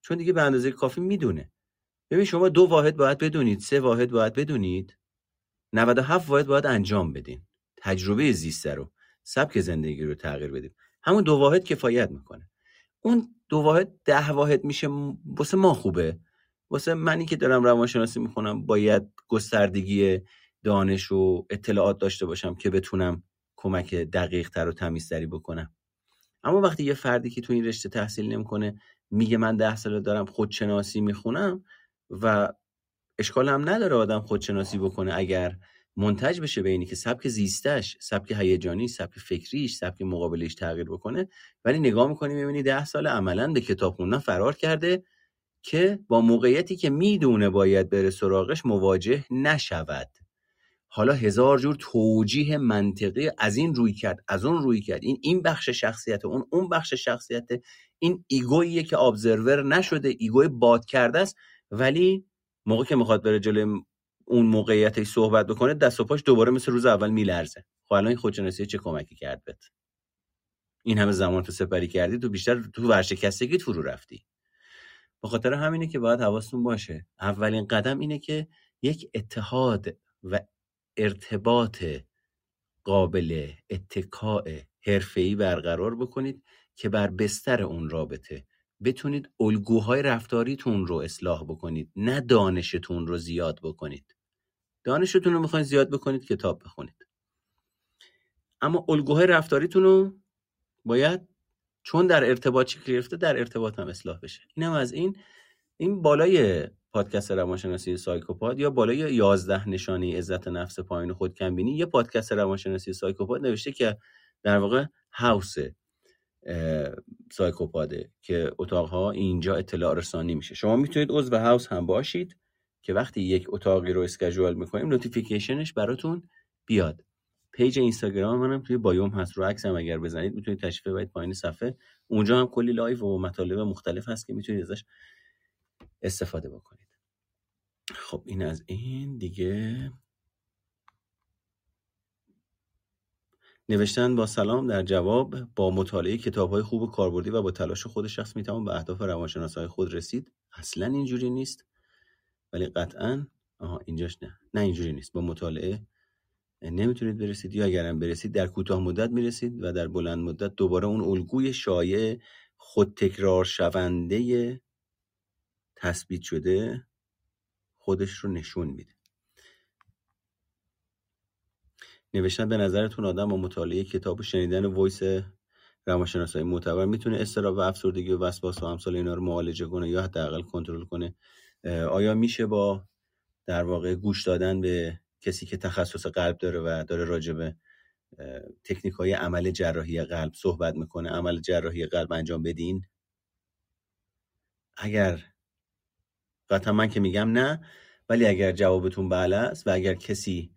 چون دیگه به اندازه کافی می‌دونه. ببین شما دو واحد باید بدونید سه واحد باید بدونید. 97 واحد باید انجام بدین. تجربه زیسته رو. سبک زندگی رو تغییر بدیم. همون دو واحد کفایت می‌کنه. اون دو واحد ده واحد میشه واسه ما خوبه. واسه منی که دارم روانشناسی می‌خونم باید گستردگی دانش و اطلاعات داشته باشم که بتونم کمک دقیق تر و تمیزتری بکنم. اما وقتی یه فردی که تو این رشته تحصیل نمی‌کنه میگه من ده ساله دارم خودشناسی می‌خونم و اشکال هم نداره آدم خودشناسی بکنه اگر منتج بشه به اینی که سبک زیستش سبک هیجانی سبک فکریش سبک مقابلش تغییر بکنه. ولی نگاه می‌کنی می‌بینی ده سال عملا به کتاب خوندن فرار کرده که با موقعیتی که می‌دونه باید بره سراغش مواجه نشود. حالا هزار جور توجیه منطقی از این رویکرد از اون رویکرد. این این بخش شخصیت اون اون بخش شخصیت. این ego ییه که observe نشده ego ی باد کرده است. ولی موقع که می‌خواد بره جلوی اون موقعیتش صحبت بکنه دست و پاش دوباره مثل روز اول میلرزه. خب الان این خودشناسی چه کمکی کرد بهت؟ این همه زمان تو سپری کردی تو بیشتر تو ورشکستگیت فرو رفتی. به خاطر همینه که باید حواستون باشه. اولین قدم اینه که یک اتحاد و ارتباط قابل اتکاع حرفه‌ای برقرار بکنید که بر بستر اون رابطه بتونید الگوهای رفتاریتون رو اصلاح بکنید نه دانشتون رو زیاد بکنید. دانشتون رو می‌خواین زیاد بکنید کتاب بخونید. اما الگوهای رفتاریتون رو باید چون در ارتباط چی گرفته در ارتباط هم اصلاح بشه. اینم از این این بالای پادکست روانشناسی سایکوپاد یا بالای 11 نشانه عزت نفس پایین خودکم‌بینی یه پادکست روانشناسی سایکوپاد نوشته که در واقع house سایکوپاده که اتاقها اینجا اطلاع رسانی میشه. شما می‌تونید عضو house هم باشید که وقتی یک اتاقی رو schedule می‌کنیم notification ش براتون بیاد. page اینستاگرام منم توی bio م هست رو عکسم اگر بزنید می‌تونید تشریف ببرید پایین صفحه. اونجا هم کلی live و مطالب مختلف هست که می‌تونید ازش استفاده بکنید. خب این از این. دیگه نوشتن با سلام در جواب با مطالعه کتاب های خوب و کاربردی و با تلاش خود شخص می‌توان به اهداف های خود رسید. اصلا اینجوری نیست. ولی قطعا آها اینجاش نه. نه اینجوری نیست. با مطالعه نمی‌تونید برسید یا اگرم برسید در کوتاه مدت می‌رسید و در بلند مدت دوباره اون الگوی شایع خود تکرار شونده تثبیت شده خودش رو نشون میده. نوشتن به نظرتون آدم با مطالعه کتاب و شنیدن وایس روانشناسای معتبر می‌تونه استراب و افسردگی و وسواس و امثال اینا رو معالجه کنه یا حداقل کنترل کنه؟ آیا میشه با در واقع گوش دادن به کسی که تخصص قلب داره و داره راجع به تکنیک های عمل جراحی قلب صحبت می‌کنه عمل جراحی قلب انجام بدین؟ اگر قطعا من که میگم نه ولی اگر جوابتون بله است و اگر کسی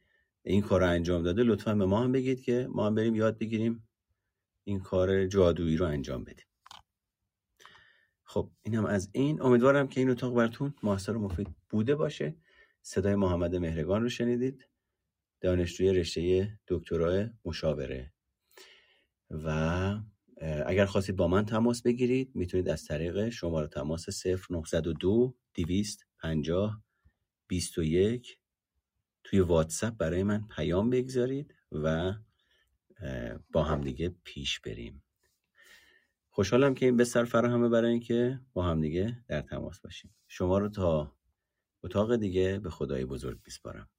این کار رو انجام داده لطفا به ما هم بگید که ما هم بریم یاد بگیریم این کار جادویی رو انجام بدیم. خب اینم از این. امیدوارم که این اتاق براتون موثر و مفید بوده باشه. صدای محمد مهرگان رو شنیدید. دانشجوی رشته دکترای مشاوره. و اگر خواستید با من تماس بگیرید می‌تونید از طریق شماره تماس 0902 250 21 توی واتساپ برای من پیام بگذارید و با همدیگه پیش بریم. خوشحالم که این بستر فراهمه برای اینکه با همدیگه در تماس باشیم. شما رو تا اتاق دیگه به خدای بزرگ میسپارم.